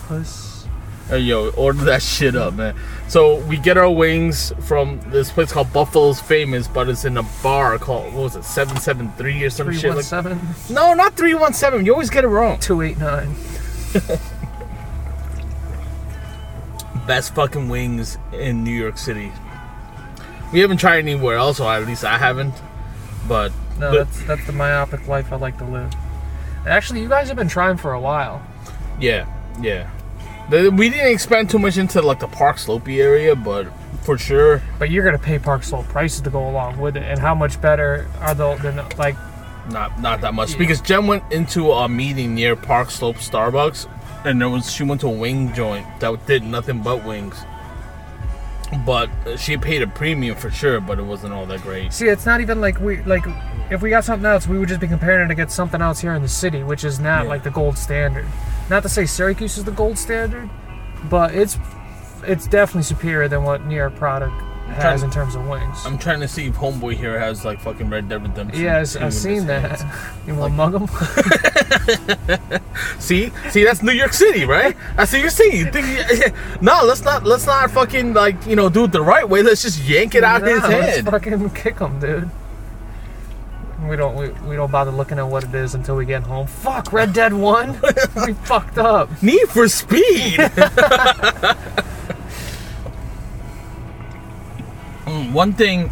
Puss. Hey, yo, order that shit up, man. So we get our wings from this place called Buffalo's Famous, but it's in a bar called what was it, seven seven three or some shit like. 317 No, not three one seven. You always get it wrong. 289. Best fucking wings in New York City. We haven't tried anywhere else, or at least I haven't. But No, but- that's that's the myopic life I like to live. Actually, you guys have been trying for a while. yeah, yeah. The- We didn't expand too much into like the Park Slopey area, but for sure, But you're gonna pay Park Slope prices to go along with it, and how much better are the than like? not not that much Yeah. because Jen went into a meeting near Park Slope Starbucks, and there was she went to a wing joint that did nothing but wings. But she paid a premium for sure, but it wasn't all that great. See, it's not even like we like. If we got something else, we would just be comparing it against something else here in the city, which is not Yeah. like the gold standard. Not to say Syracuse is the gold standard, but it's it's definitely superior than what New York product has in terms of wings. I'm trying to see if Homeboy here has like fucking Red Dead Redemption. Yes, I've seen that. hands. You want to mug him? See, see, that's New York City, right? That's New York City. You think- no, let's not, let's not fucking like you know do it the right way. Let's just yank it out Nah, his let's head. fucking kick him, dude. We don't we, we don't bother looking at what it is until we get home. Fuck, Red Dead One. we fucked up. Need for Speed. Mm, One thing,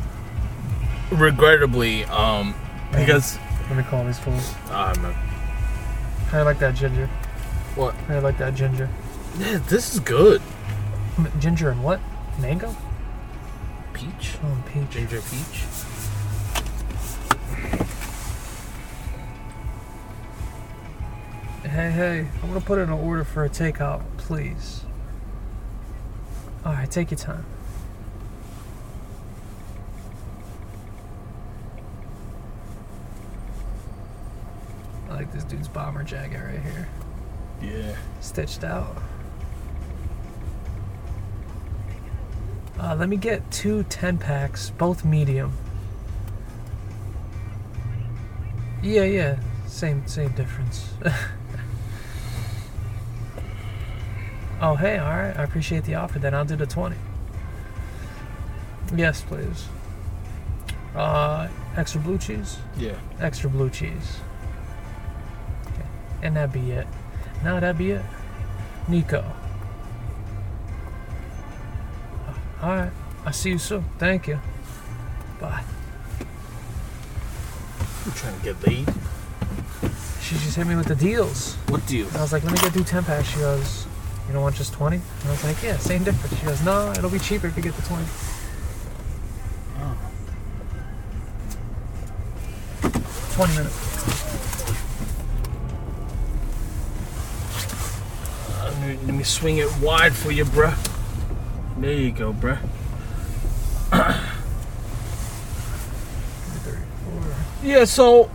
regrettably, um, because Let me call these fools. ah man, How you like that ginger? what? I like that ginger? Yeah, this is good. M- ginger and what? Mango? Peach, Oh, peach. ginger peach. Hey, hey, I'm gonna put in an order for a takeout, please. All right, take your time. I like this dude's bomber jacket right here. Yeah. stitched out. Uh, let me get two 10 packs, both medium. Yeah, yeah, same same difference. oh, hey, all right, I appreciate the offer. Then I'll do the 20. Yes, please. Uh, extra blue cheese. Yeah. Extra blue cheese. Okay. And that'd be it. No, that'd be it. Nico. Alright. I'll see you soon. Thank you. Bye. You trying to get laid? She just hit me with the deals. What do? I was like, let me get do 10 packs. She goes, you don't want just 20? And I was like, yeah, same difference. She goes, no, it'll be cheaper if you get the 20. Oh. 20 minutes. Uh, let me swing it wide for you, bruh. There you go, bruh. Yeah, so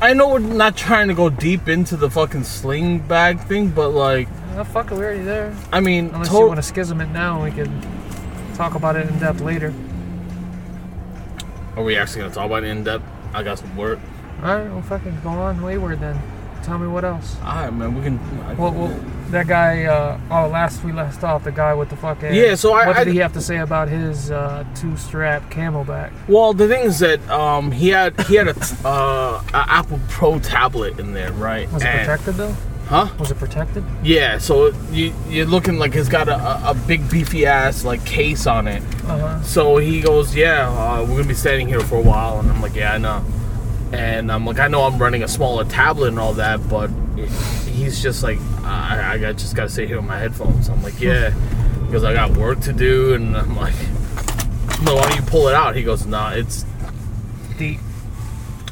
I know we're not trying to go deep into the fucking sling bag thing, but like, fuck it, we're already there. I mean, Unless to- you want to schism it now, we can talk about it in depth later. are we actually gonna talk about it in depth? I got some work. Alright, well, fucking go on wayward then. Tell me what else. All right, man. We can. I- Well, well that guy. Uh, oh, last we left off the guy with the fucking. Yeah, so I- What did I- he have to say about his uh, two-strap CamelBak? Well, the thing is that um, he had he had a, uh, a Apple Pro tablet in there, right? Was it protected though? Huh? Was it protected? Yeah. So you you're looking like it's got a, a- big beefy ass like case on it. Uh huh. So he goes, "Yeah, uh, we're gonna be standing here for a while," and I'm like, "Yeah, I know." And I'm like, "I know I'm running a smaller tablet and all that, but he's just like, I, I just gotta sit here with my headphones." I'm like, "Yeah," because I got work to do, and I'm like, "No, why don't you pull it out?" He goes, "Nah, it's." Deep.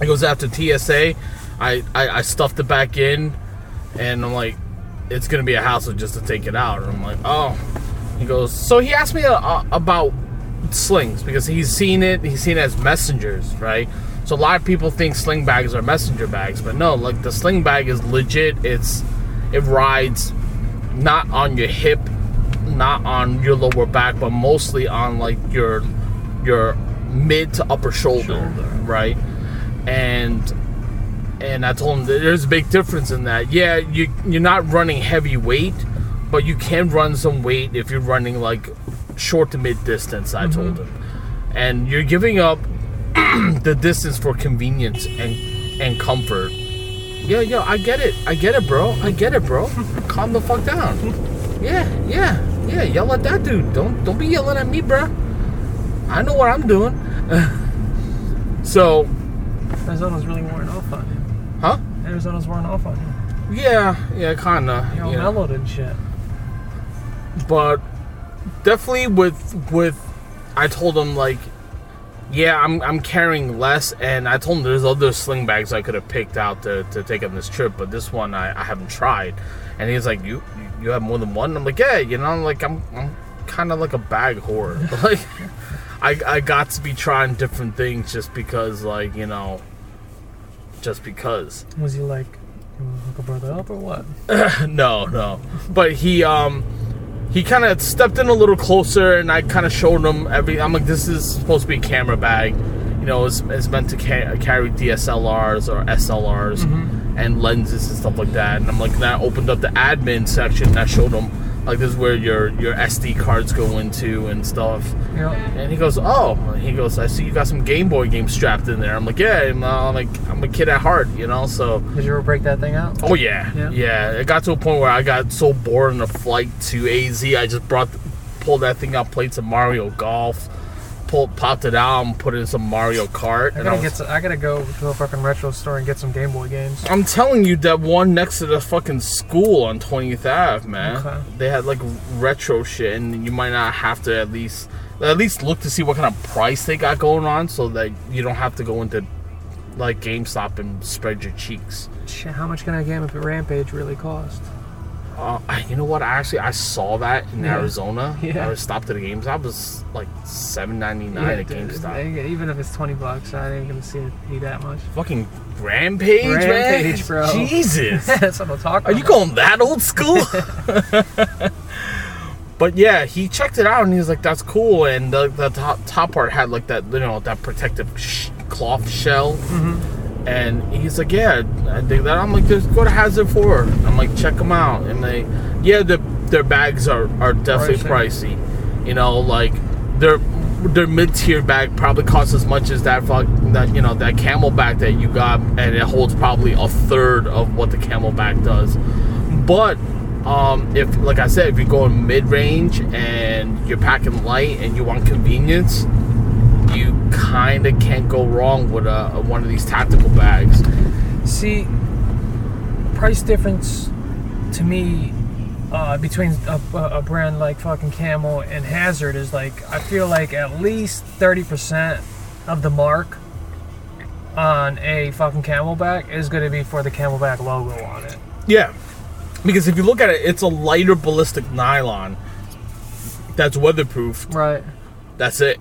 He goes after TSA. I, I I stuffed it back in, and I'm like, it's gonna be a hassle just to take it out. And I'm like, oh. He goes. So he asked me uh, about slings because he's seen it. He's seen it as messengers, right? So a lot of people think sling bags are messenger bags, but no. Like the sling bag is legit. It's it rides not on your hip, not on your lower back, but mostly on like your your mid to upper shoulder, Shoulder. right? And and I told him there's a big difference in that. Yeah, you you're not running heavy weight, but you can run some weight if you're running like short to mid distance. I told mm-hmm. him, and you're giving up the distance for convenience and and comfort. Yeah, yeah, I get it. I get it, bro. I get it, bro. Calm the fuck down. Yeah, yeah, yeah. Yell at that dude. Don't don't be yelling at me, bro. I know what I'm doing. so, Arizona's really wearing off on you. huh? Arizona's wearing off on you. Yeah, yeah, kinda. You're all yeah. mellowed and shit. but definitely with with I told him like yeah I'm I'm carrying less and I told him there's other sling bags I could have picked out to, to take on this trip but this one I, I haven't tried and he's like you you have more than one I'm like yeah you know like I'm I'm kind of like a bag whore like I I got to be trying different things just because like you know just because Was he like, you wanna hook a brother up or what? no, no. But he um he kind of stepped in a little closer, and I kind of showed him every. I'm like, this is supposed to be a camera bag. You know, it's, it's meant to ca- carry DSLRs or SLRs mm-hmm. and lenses and stuff like that. And I'm like, I opened up the admin section, and I showed him like this is where your your SD cards go into and stuff. Know, And he goes, "Oh," he goes, "I see you got some Game Boy games strapped in there." I'm like, "Yeah, I'm, uh, like I'm a kid at heart, you know." So did you ever break that thing out? Oh yeah. Yeah. yeah, It got to a point where I got so bored on the flight to AZ, I just brought, pulled that thing out, played some Mario Golf, pulled, popped it out, and put it in some Mario Kart. I gotta was- get. Some, I gotta go to a fucking retro store and get some Game Boy games. I'm telling you, that one next to the fucking school on 20th Ave, man. Okay. They had like retro shit, and you might not have to at least at least look to see what kind of price they got going on, so that you don't have to go into like GameStop and spread your cheeks. Shit, how much can I game if a Rampage really cost? Uh, you know what? I actually I saw that in Yeah. Arizona. Yeah. I was stopped at a GameStop. It was like seven ninety nine at dude, GameStop. Even if it's twenty bucks, I ain't gonna see it be that much. Fucking Rampage, Rampage, man. bro. Jesus. That's what I'm talking Are you going that old school? but yeah, he checked it out and he was like, "That's cool." And the, the top, top part had like that, you know, that protective sh- cloth shell. Mm-hmm. And he's like, "Yeah, I dig that." I'm like, "Just go to Hazard Four." I'm like, "Check them out." And they, yeah, the, their bags are are definitely Pricey. pricey. You know, like their their mid tier bag probably costs as much as that fuck that you know that camel bag that you got, and it holds probably a third of what the camel bag does. But um, if, like I said, if you're going mid range and you're packing light and you want convenience, you kind of can't go wrong with a, one of these tactical bags. See, price difference to me uh, between a, a brand like fucking Camel and Hazard is like I feel like at least thirty percent of the mark on a fucking CamelBak is going to be for the CamelBak logo on it. Yeah, because if you look at it, it's a lighter ballistic nylon that's weatherproof. Right. That's it.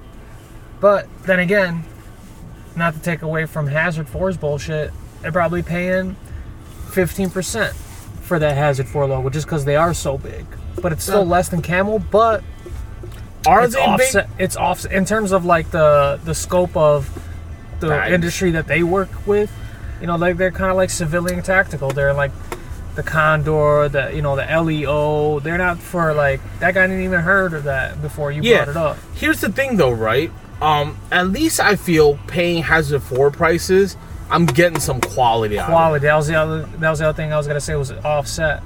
But then again, not to take away from Hazard 4's bullshit, they're probably paying 15% for that Hazard 4 logo just because they are so big. But it's still Yeah. less than Camel, but Are it's they offset. It's offset in terms of like the the scope of the industry that they work with. You know, like they're kind of like civilian tactical. They're like the Condor, the you know the LEO. They're not for like that guy didn't even heard of that before you Yeah. brought it up. Here's the thing, though, right? Um, at least I feel paying Hazard Four prices, I'm getting some quality out of Quality. That was the other. That was the other thing I was gonna say was offset.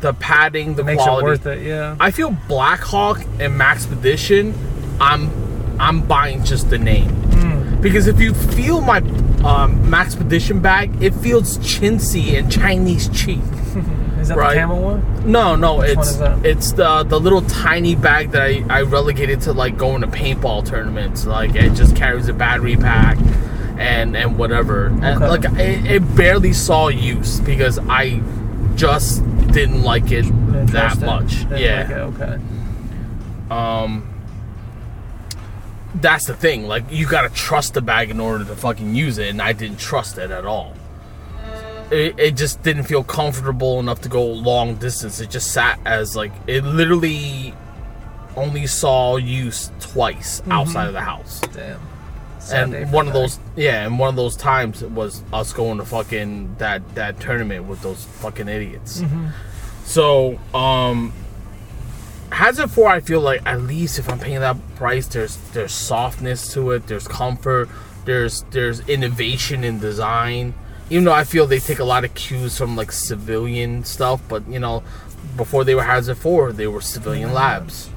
The padding, the Makes quality. it worth it. Yeah. I feel Blackhawk and Maxpedition, I'm I'm buying just the name. Hmm. Because if you feel my um, Maxpedition bag, it feels chintzy and Chinese cheap. Is that Right. the camel one? No, no, Which it's one is that? it's the the little tiny bag that I, I relegated to like going to paintball tournaments. Like it just carries a battery pack and and whatever. And like it, it barely saw use because I just didn't like it that much. Didn't yeah. like it, okay. Um that's the thing. Like you gotta trust the bag in order to fucking use it, and I didn't trust it at all. It, it just didn't feel comfortable enough to go long distance. It just sat as like it literally only saw use twice outside of the house. Damn. Sad And one of those, yeah, and one of those times was us going to fucking that that tournament with those fucking idiots. So, um, Hazard Four, I feel like at least if I'm paying that price, there's there's softness to it, there's comfort, there's there's innovation in design. Even though I feel they take a lot of cues from like civilian stuff, but you know, before they were Hazard Four, they were civilian mm-hmm. labs.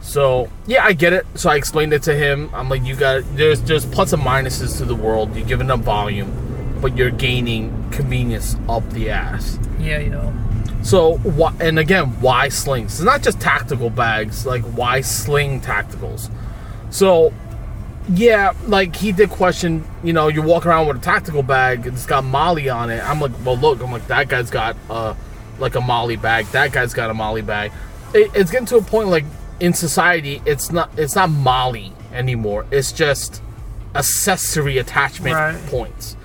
So yeah, I get it. So I explained it to him. I'm like, you got there's there's plus and minuses to the world. You're giving up volume, but you're gaining convenience up the ass. Yeah, you know. So why? And again, why slings? It's not just tactical bags. Like why sling tacticals? So yeah, like he did question. You know, you walk around with a tactical bag. It's got MOLLE on it. I'm like, well, look. I'm like that guy's got uh like a MOLLE bag. That guy's got a MOLLE bag. It, it's getting to a point like in society, it's not it's not MOLLE anymore. It's just accessory attachment Right. points.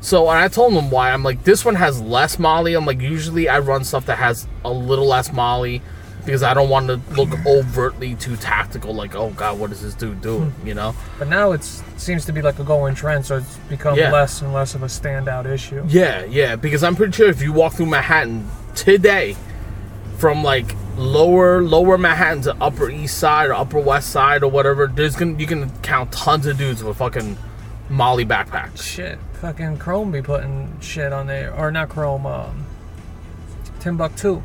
So and I told him why. I'm like, this one has less MOLLE. I'm like, usually I run stuff that has a little less MOLLE because I don't want to look overtly too tactical. Like, oh god, what is this dude doing? You know? But now it seems to be like a going trend, so it's become Yeah. less and less of a standout issue. Yeah, yeah. Because I'm pretty sure if you walk through Manhattan today, from like lower lower Manhattan to Upper East Side or Upper West Side or whatever, there's gonna you can count tons of dudes with fucking MOLLE backpacks. Shit, fucking Chrome be putting shit on there, or not Chrome, um, Timbuk2.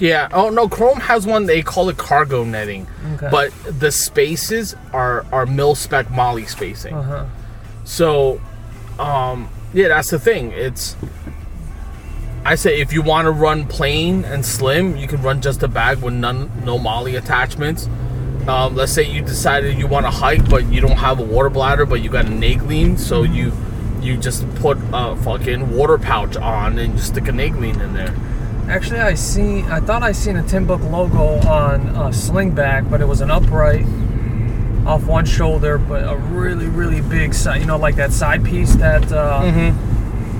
Yeah. Oh no, Chrome has one. They call it cargo netting, Okay. but the spaces are are mil spec MOLLE spacing. Uh huh. So, um, yeah, that's the thing. It's I say if you want to run plain and slim, you can run just a bag with none, no MOLLE attachments. Um, let's say you decided you want to hike, but you don't have a water bladder, but you got a Naglene, so you you just put a fucking water pouch on and just stick a Naglene in there. Actually, I see. I thought I seen a Timbuk logo on a sling bag, but it was an upright off one shoulder, but a really, really big side. You know, like that side piece that uh,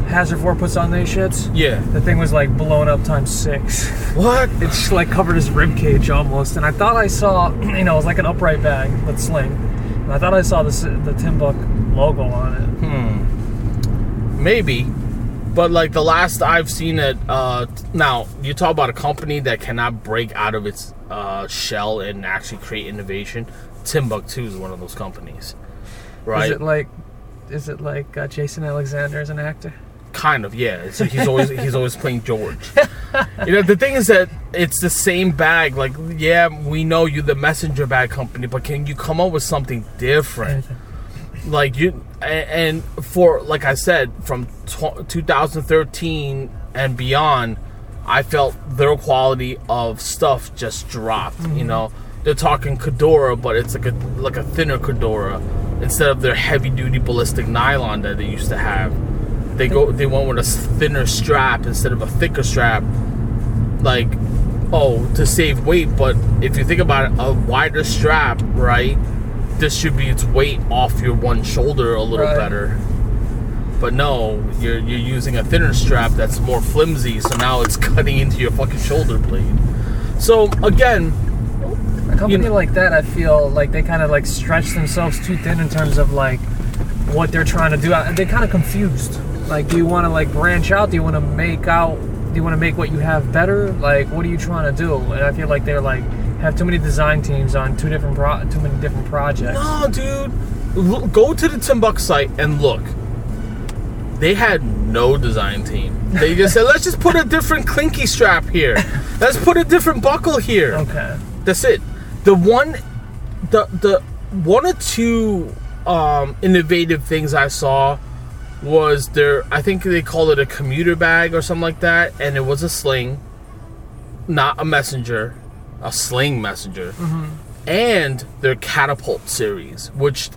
Hazard Four puts on these shits. Yeah. The thing was like blown up times six. What? It's like covered his rib cage almost, and I thought I saw, you know, it was like an upright bag with sling. And I thought I saw the the Timbuk logo on it. Hmm. Maybe. But like the last I've seen it, uh, now you talk about a company that cannot break out of its uh, shell and actually create innovation. Timbuk2 is one of those companies, right? Is it like, is it like uh, Jason Alexander as an actor? kind of, yeah. It's like he's always he's always playing George. you know, the thing is that it's the same bag. Like, yeah, we know you're the messenger bag company, but can you come up with something different? like you and for like i said from tw- 2013 and beyond i felt their quality of stuff just dropped you mm-hmm. know? They're talking Cordura, but it's like a like a thinner Cordura instead of their heavy duty ballistic nylon that they used to have they go they went with a thinner strap instead of a thicker strap. Like oh to save weight but if you think about it a wider strap right distributes weight off your one shoulder a little Right. better but no you're you're using a thinner strap that's more flimsy so now it's cutting into your fucking shoulder blade so again A company know- like that, I feel like they kind of like stretch themselves too thin in terms of like what they're trying to do. They're kind of confused. Like, do you want to like branch out? Do you want to make out? Do you want to make what you have better? Like, what are you trying to do? And I feel like they're like have too many design teams on two different pro- too many different projects. No, dude. Look, go to the Timbuk site and look. They had no design team. They just said, let's just put a different clinky strap here. Let's put a different buckle here. Okay. That's it. The one, the the one or two um, innovative things I saw was there. I think they called it a commuter bag or something like that, and it was a sling, not a messenger, a sling messenger, and their catapult series, which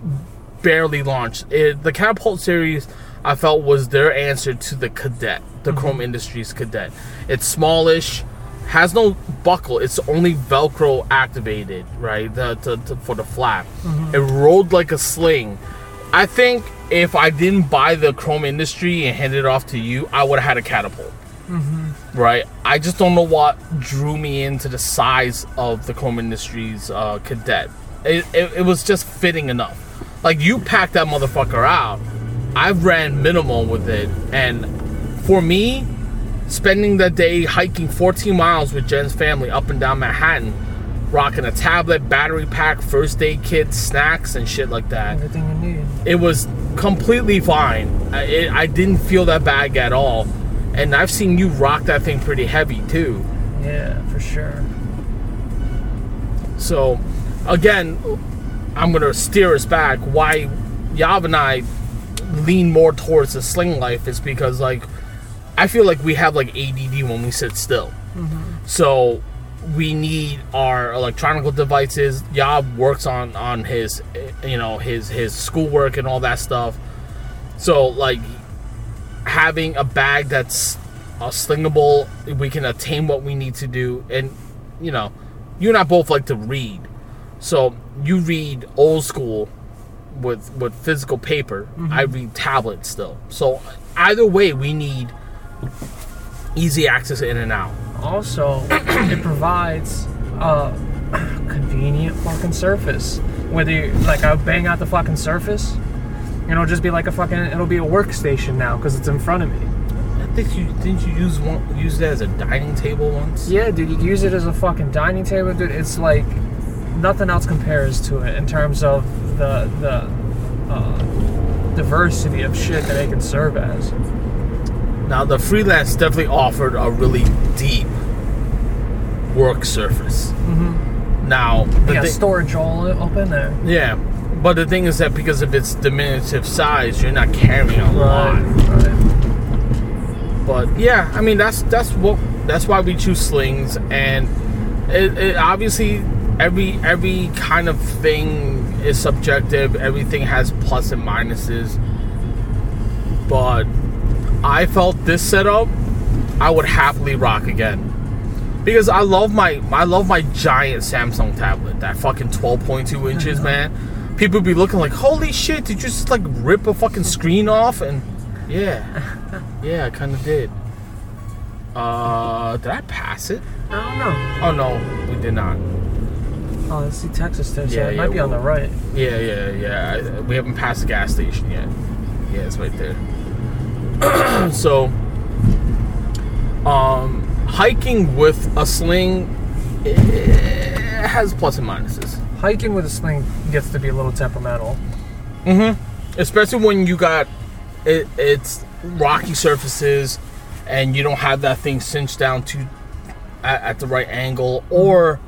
barely launched. It, the catapult series. I felt was their answer to the cadet, the mm-hmm. Chrome Industries cadet. It's smallish, has no buckle. It's only Velcro activated, right? The, to, to- for the flap. Mm-hmm. It rolled like a sling. I think if I didn't buy the Chrome Industry and hand it off to you, I would have had a catapult. Right? I just don't know what drew me into the size of the Chrome Industries uh, cadet. It, it, it was just fitting enough. Like you packed that motherfucker out. I ran minimal with it, and for me, spending the day hiking 14 miles with Jen's family up and down Manhattan, rocking a tablet, battery pack, first aid kit, snacks, and shit like that. Everything you need. It was completely fine. I, it, I didn't feel that bag at all. And I've seen you rock that thing pretty heavy too. Yeah, for sure. So, again, I'm gonna steer us back. Why Yav and I lean more towards the sling life is because, like, I feel like we have like ADD when we sit still. Mm-hmm. So we need our electronic devices. Yav works on on his, you know, his his schoolwork and all that stuff. So like having a bag that's uh, slingable, we can attain what we need to do, and you know, you and I both like to read. So you read old school with with physical paper. I read tablet still. So either way, we need easy access in and out. Also, it provides a convenient fucking surface. Whether you like, I bang out the fucking surface, and it'll just be like a fucking. It'll be a workstation now because it's in front of me. I think you didn't you use one use that as a dining table once. Yeah, dude, you use it as a fucking dining table, dude. It's like nothing else compares to it in terms of the the uh, diversity of shit that it can serve as. Now the freelance definitely offered a really deep work surface. Mm-hmm. Now the thi- storage all up in there. yeah, but the thing is that because of its diminutive size, you're not carrying a lot. right. But yeah, I mean that's that's what that's why we choose slings, and it, it obviously every every kind of thing is subjective. Everything has plus and minuses. But I felt this setup, I would happily rock again. Because I love my I love my giant Samsung tablet, that fucking 12.2 inches, mm-hmm. man. People be looking like, holy shit, did you just like rip a fucking screen off? And yeah, yeah, I kind of did. Uh, did I pass it? I don't know. Oh no, we did not. Oh, let's see Texaco there. Yeah, Yeah, it yeah, might be on the well- right. Yeah, yeah, yeah. I- We haven't passed the gas station yet. Yeah, it's right there. so, um, hiking with a sling eh, has plus and minuses. Hiking with a sling gets to be a little temperamental. especially when you got it, it's rocky surfaces and you don't have that thing cinched down to at, at the right angle or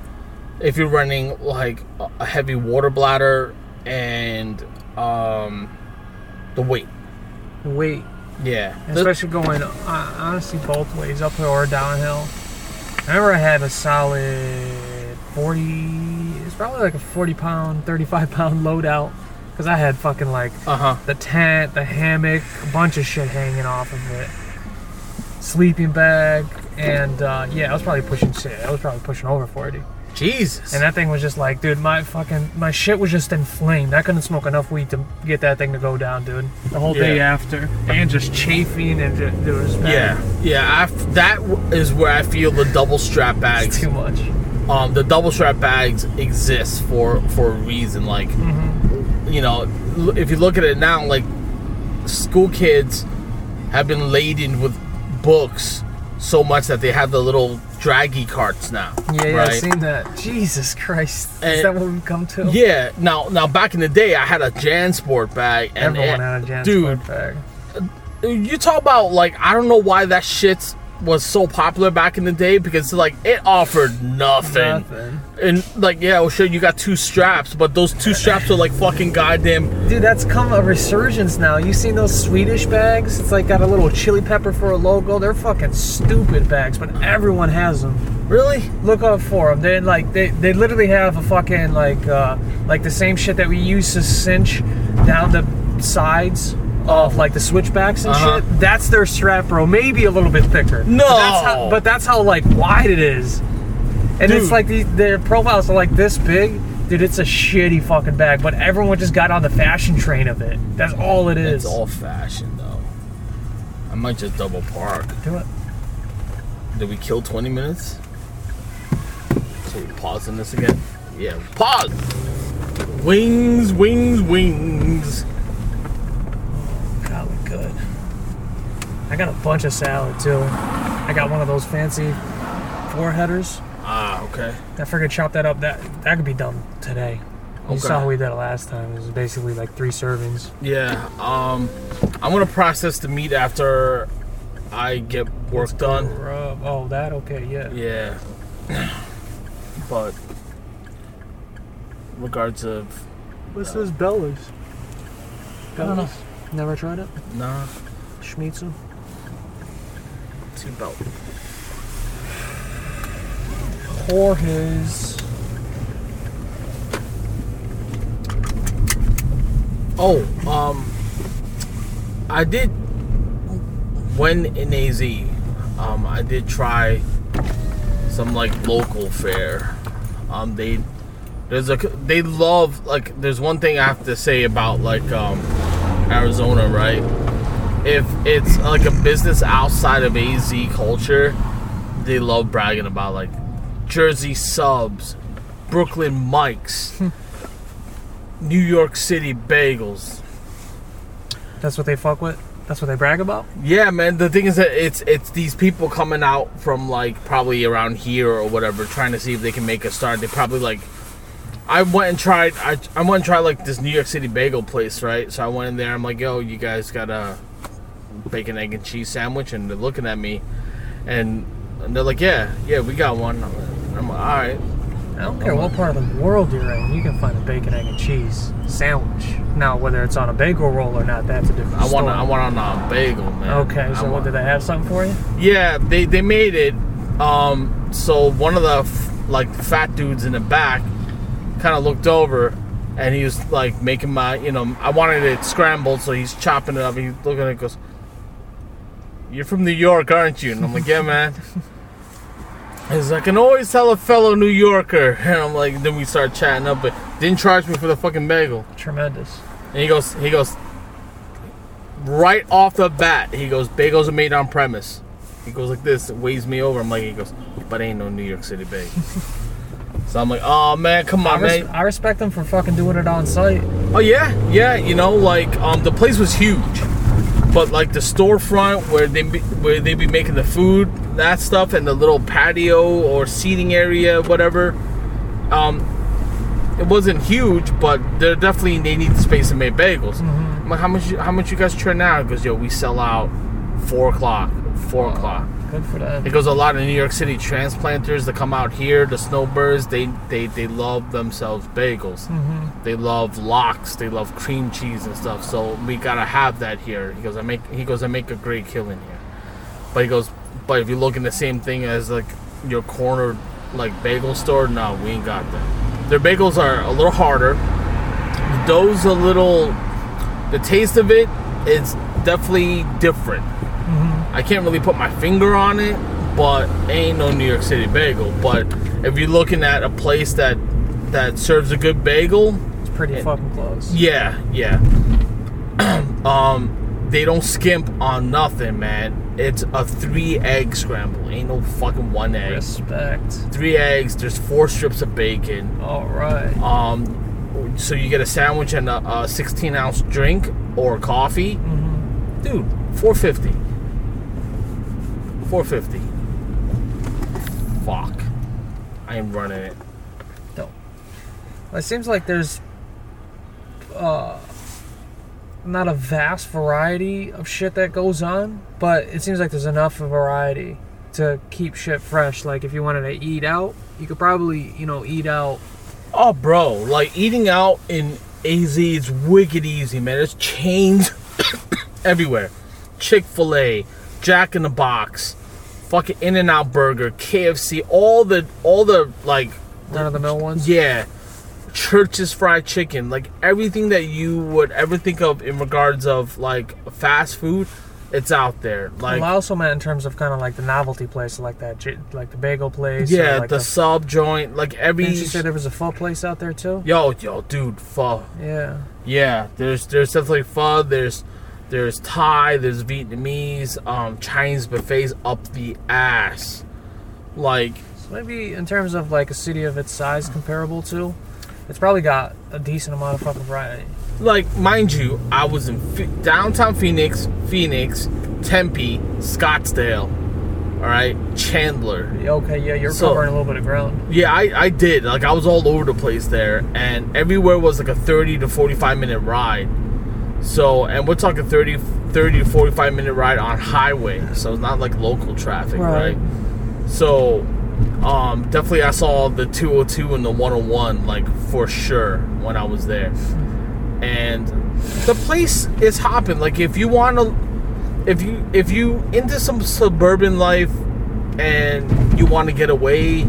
if you're running like a- heavy water bladder and um the weight weight, yeah especially going uh, honestly both ways, uphill or downhill. I remember I had a solid 40. It's probably like a 40 pound, 35 pound loadout because I had fucking like uh-huh the tent, the hammock, a bunch of shit hanging off of it. Sleeping bag, and uh, yeah, I was probably pushing shit. I was probably pushing over 40. jesus And that thing was just like, dude, my fucking my shit was just inflamed. I couldn't smoke enough weed to get that thing to go down, dude. The whole day after, and just chafing and just, it was bad. yeah yeah I f that w- is where i feel the double strap It's bags too much. Um, the double strap bags exist for for a reason. Like, you know, if you look at it now, like school kids have been laden with books so much that they have the little draggy carts now. Yeah, yeah, right? I've seen that. Jesus Christ. Is that what we've come to? Yeah. Now, now back in the day, I had a JanSport bag, and Everyone had a JanSport dude, bag. you talk about like I don't know why that shit was so popular back in the day because like it offered nothing. Nothing. And like yeah, well sure you got two straps, but those two straps are like fucking goddamn Dude, that's come a resurgence now. You seen those Swedish bags? It's like got a little chili pepper for a logo. They're fucking stupid bags, but everyone has them. really? Look up for them. They like they, they literally have a fucking like uh like the same shit that we used to cinch down the sides of like the switchbacks and Uh-huh. shit. That's their strap, bro. Maybe a little bit thicker. No. but that's how, but that's how like wide it is. And Dude. it's like the, their profiles are like this big. Dude, it's a shitty fucking bag, but everyone just got on the fashion train of it. That's all it is. It's all fashion though. I might just double park. Do it. Did we kill 20 minutes? So we pause pausing this again? Yeah, pause. Wings, wings, wings. God, look good. I got a bunch of salad too. I got one of those fancy four headers. Ah, okay. I figured chop that up. That that could be done today. You Okay. saw how we did it last time. It was basically like three servings. Yeah, um, I'm gonna process the meat after I get work done. Rub. Oh, that okay? Yeah. Yeah. But regards of What's this Bella's? I don't know. Never tried it. nah, Schmitzel. two belt. Jorge's. Oh, um, I did when in AZ. Um, I did try some like local fare. Um, they there's a they love like there's one thing I have to say about like um Arizona, right? If it's like a business outside of AZ culture, they love bragging about like Jersey subs, Brooklyn Mikes, New York City bagels. That's what they fuck with. That's what they brag about. Yeah, man. The thing is that it's it's these people coming out from like probably around here or whatever, trying to see if they can make a start. They probably like. I went and tried. I, I went and tried like this New York City bagel place, right? So I went in there. I'm like, yo, you guys got a bacon, egg, and cheese sandwich, and they're looking at me, and, and they're like, yeah, yeah, we got one. I'm like, all right. I don't care what part of the world you're in, you can find a bacon, egg, and cheese sandwich. Now, whether it's on a bagel roll or not, that's a different I want story. I want on a bagel, man. Okay, so what did they have something for you? Yeah, they they made it. Um, so one of the f- like fat dudes in the back kind of looked over, and he was like making my, you know, I wanted it scrambled, so he's chopping it up. He's looking at it, goes, "You're from New York, aren't you?" And I'm like, "Yeah, man." He's like, I can always tell a fellow New Yorker, and I'm like, then we start chatting up, but didn't charge me for the fucking bagel. Tremendous. And he goes, he goes, right off the bat, he goes, bagels are made on premise. He goes like this, waves me over. I'm like, he goes, but ain't no New York City bagel. so I'm like, oh man, come I, on, res- man. I respect them for fucking doing it on site. Oh yeah, yeah. You know, like um, the place was huge, but like the storefront where they be, where they be making the food, that stuff, and the little patio or seating area, whatever. Um, it wasn't huge, but they're definitely they need the space to make bagels. I'm like, how much? you- How much you guys churn out? Because yo, we sell out four o'clock, four o'clock. Good for them. It goes a lot of New York City transplanters that come out here, the snowbirds. They they they love themselves bagels. Mm-hmm. They love lox. They love cream cheese and stuff. So we gotta have that here. He goes, I make. He goes, I make a great killing here. But he goes, but if you look in the same thing as like your corner like bagel store, no, we ain't got that. Their bagels are a little harder. The dough's a little. The taste of it is definitely different. I can't really put my finger on it, but ain't no New York City bagel. But if you're looking at a place that that serves a good bagel, It's pretty fucking close. yeah, yeah. um, they don't skimp on nothing, man. It's a three egg scramble. Ain't no fucking one egg. Respect. Three eggs. There's four strips of bacon. All right. Um, so you get a sandwich and a, a 16 ounce drink or coffee. dude, 450. 450. Fuck. I am running it. No. It seems like there's uh, not a vast variety of shit that goes on, but it seems like there's enough variety to keep shit fresh. Like if you wanted to eat out, you could probably you know eat out. Oh, bro, like eating out in AZ is wicked easy, man. There's chains everywhere. Chick Fil A, Jack in the Box, fucking In and Out Burger, KFC, all the all the like None of the mill ones. yeah, Church's Fried Chicken, like everything that you would ever think of in regards of like fast food, it's out there. Like well, I also meant in terms of kind of like the novelty place, like that, like the bagel place. yeah, like the, sub joint, like every Didn't you say there was a pho place out there too? yo yo dude, pho. Yeah. Yeah, there's there's definitely pho. There's there's Thai. There's Vietnamese. Um, Chinese buffets up the ass. Like So maybe in terms of like a city of its size comparable to, it's probably got a decent amount of fucking variety. like mind you, I was in Ph- downtown Phoenix, Phoenix, Tempe, Scottsdale. All right, Chandler. Okay, yeah, you're So- covering a little bit of ground. Yeah, I, I did. Like I was all over the place there, and everywhere was like a 30 to 45 minute ride. So, and we're talking 30, 30 to 45 minute ride on highway. So it's not like local traffic, Right. right? So, um, definitely I saw the 202 and the 101 like for sure when I was there. And the place is hopping. Like if you want to if you if you into some suburban life and you want to get away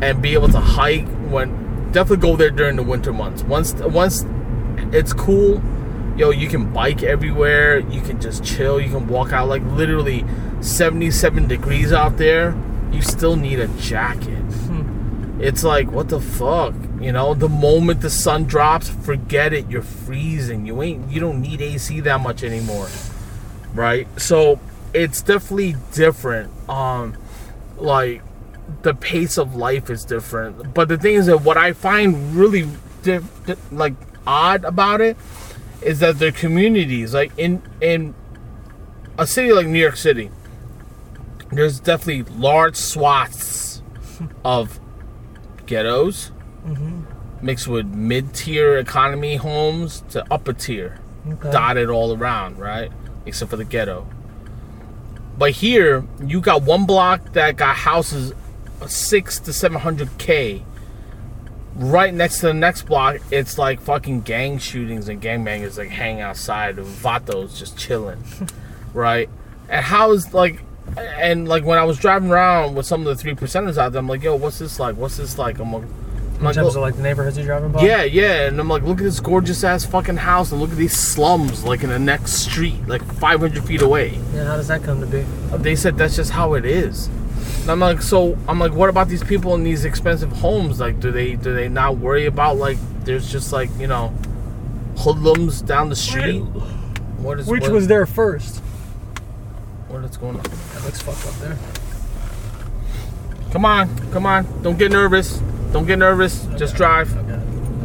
and be able to hike when definitely go there during the winter months once once it's cool yo you can bike everywhere you can just chill you can walk out like literally 77 degrees out there you still need a jacket. It's like what the fuck you know? The moment the sun drops forget it you're freezing. You ain't you don't need ac that much anymore right? So it's definitely different um like the pace of life is different. But the thing is that what i find really di- di- like odd about it is that their communities like in in a city like new york city there's definitely large swaths of ghettos mm-hmm. mixed with mid-tier economy homes to upper tier Okay. dotted all around, right? Except for the ghetto. But here, you got one block that got houses six to seven hundred k. Right next to the next block, it's like fucking gang shootings and gangbangers like hanging outside and vatos just chilling, right? And how is like, and like when I was driving around with some of the three percenters out there, I'm like, yo, what's this like? What's this like? I'm like, I'm In like, terms "Oh, of like the neighborhoods you're driving by. yeah, yeah, and I'm like, look at this gorgeous ass fucking house, and look at these slums, like in the next street, like 500 feet away. Yeah. How does that come to be? They said that's just how it is. And I'm like, so I'm like, what about these people in these expensive homes? Like, do they do they not worry about like there's just like you know hoodlums down the street? What is Which what, was there first? what is going on? That looks fucked up there. Come on, come on, don't get nervous, don't get nervous, just drive. Okay.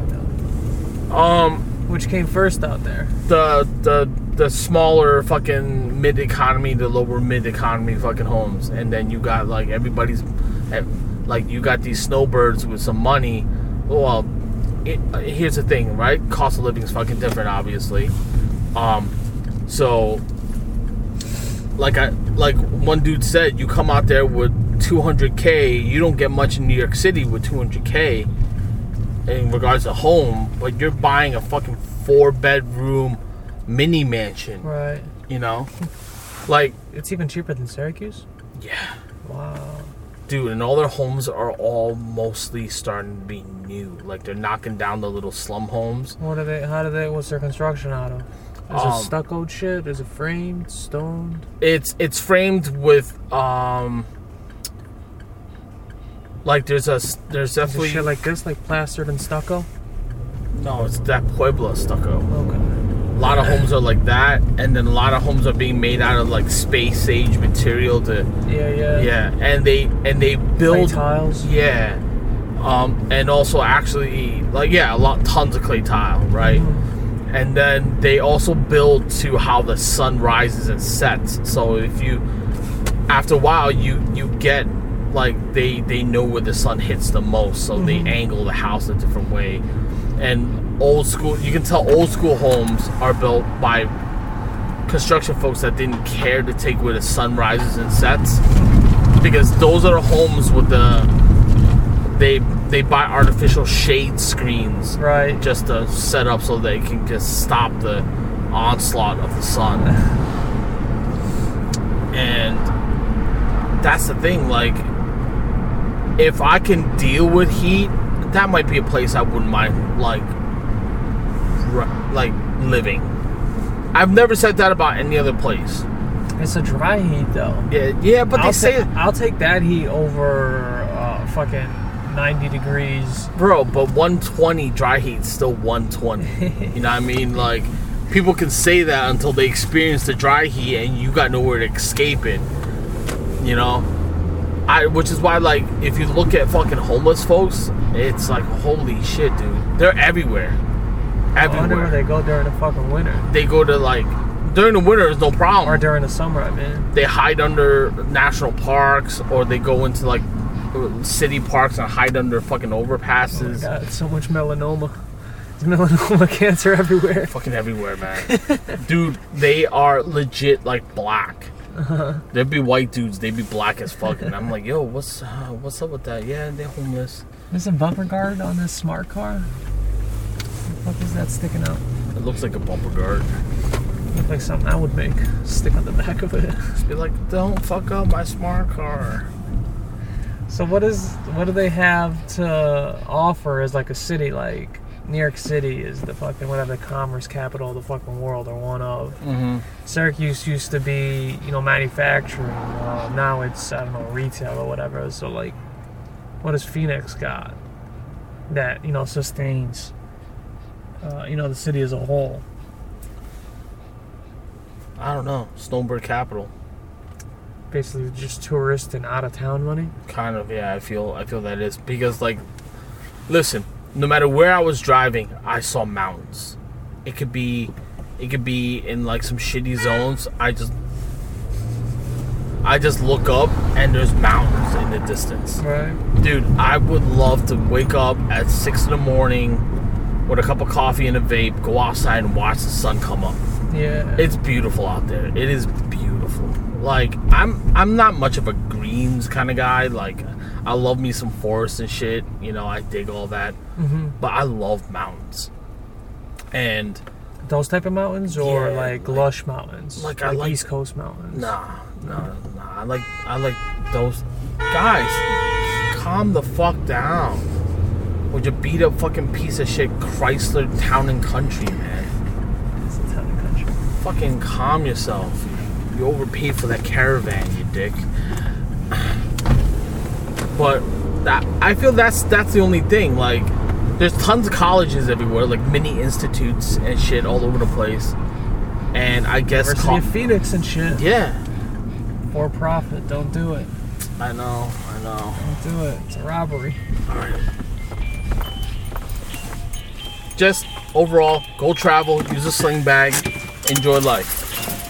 Okay. Um, Which came first out there? the the the smaller fucking mid economy, the lower mid economy fucking homes, and then you got like everybody's, like you got these snowbirds with some money. Well, it, here's the thing, right? Cost of living is fucking different, obviously. Um, so like I like one dude said, you come out there with 200k, you don't get much in New York City with 200k in regards to home, but you're buying a fucking four bedroom mini mansion, Right. you know? Like, It's even cheaper than Syracuse. yeah, Wow. dude, and all their homes are all mostly starting to be new. Like they're knocking down the little slum homes. What are they? How do they? What's their construction out of? Is Um, it stuccoed shit? Is it framed, stoned? It's it's framed with um like there's a there's definitely shit like this, like plastered and stucco? no, it's that Pueblo stucco. Okay. A lot of homes are like that, and then a lot of homes are being made out of like space age material to Yeah, yeah. yeah, and they and they Clay build tiles. yeah, um, and also actually like yeah, a lot tons of clay tile, right? and then they also build to how the sun rises and sets. So if you, after a while, you you get like they they know where the sun hits the most, so they mm-hmm. angle the house a different way. And old school, you can tell old school homes are built by construction folks that didn't care to take where the sun rises and sets, because those are homes with the they they buy artificial shade screens Right. just to set up so they can just stop the onslaught of the sun. and that's the thing, like, if I can deal with heat, that might be a place I wouldn't mind, like, like living. I've never said that about any other place. It's a dry heat though. Yeah, yeah, but they I'll say, ta- I'll take that heat over uh, fucking 90 degrees. bro, but 120 dry heat's still 120. you know what I mean? Like, people can say that until they experience the dry heat and you got nowhere to escape it. You know? I, which is why, like, if you look at fucking homeless folks, it's like, holy shit, dude. They're everywhere. I wonder where Everywhere. they go during the fucking winter. They go to, like, during the winter is no problem. Or during the summer, I mean. they hide under national parks or they go into, like, city parks and hide under fucking overpasses. Oh God, so much melanoma. There's melanoma cancer everywhere. fucking everywhere, man. Dude, they are legit like black. There'd be white dudes, they'd be black as fuck, and I'm like, yo, what's uh, what's up with that? Yeah, they're homeless. There's a bumper guard on this smart car. What the fuck is that sticking out? It looks like a bumper guard. Look like something I would make. Stick on the back of it. Just be like, don't fuck up my smart car. So what is what do they have to offer as like a city like New York City is the fucking whatever the commerce capital of the fucking world or one of. Mm-hmm. Syracuse used to be you know manufacturing. Uh, now it's I don't know retail or whatever. So like, what does Phoenix got that you know sustains uh, you know the city as a whole? I don't know. Snowbird capital. Basically, just tourist and out of town money. Kind of, yeah. I feel I feel that is because like, listen, no matter where I was driving, I saw mountains. It could be, it could be in like some shitty zones. I just, I just look up and there's mountains in the distance. Right. Dude, I would love to wake up at six in the morning with a cup of coffee and a vape, go outside and watch the sun come up. Yeah. It's beautiful out there. It is beautiful. Like I'm I'm not much of a greens kind of guy. Like I love me some forest and shit. You know, I dig all that. hmm But I love mountains. And Those type of mountains or Yeah, like like- lush mountains, like I like- East Coast mountains. nah, nah, nah. I like I like those guys. Calm the fuck down. Would you beat up fucking piece of shit Chrysler Town and Country, man? It's a town and country. Fucking calm yourself. You overpaid for that caravan, you dick. But that I feel that's that's the only thing. Like, there's tons of colleges everywhere, like mini institutes and shit all over the place. And I guess University co- of Phoenix and shit. yeah, For profit. Don't do it. I know, I know. Don't do it. It's a robbery. All right. Just overall, go travel, use a sling bag, enjoy life.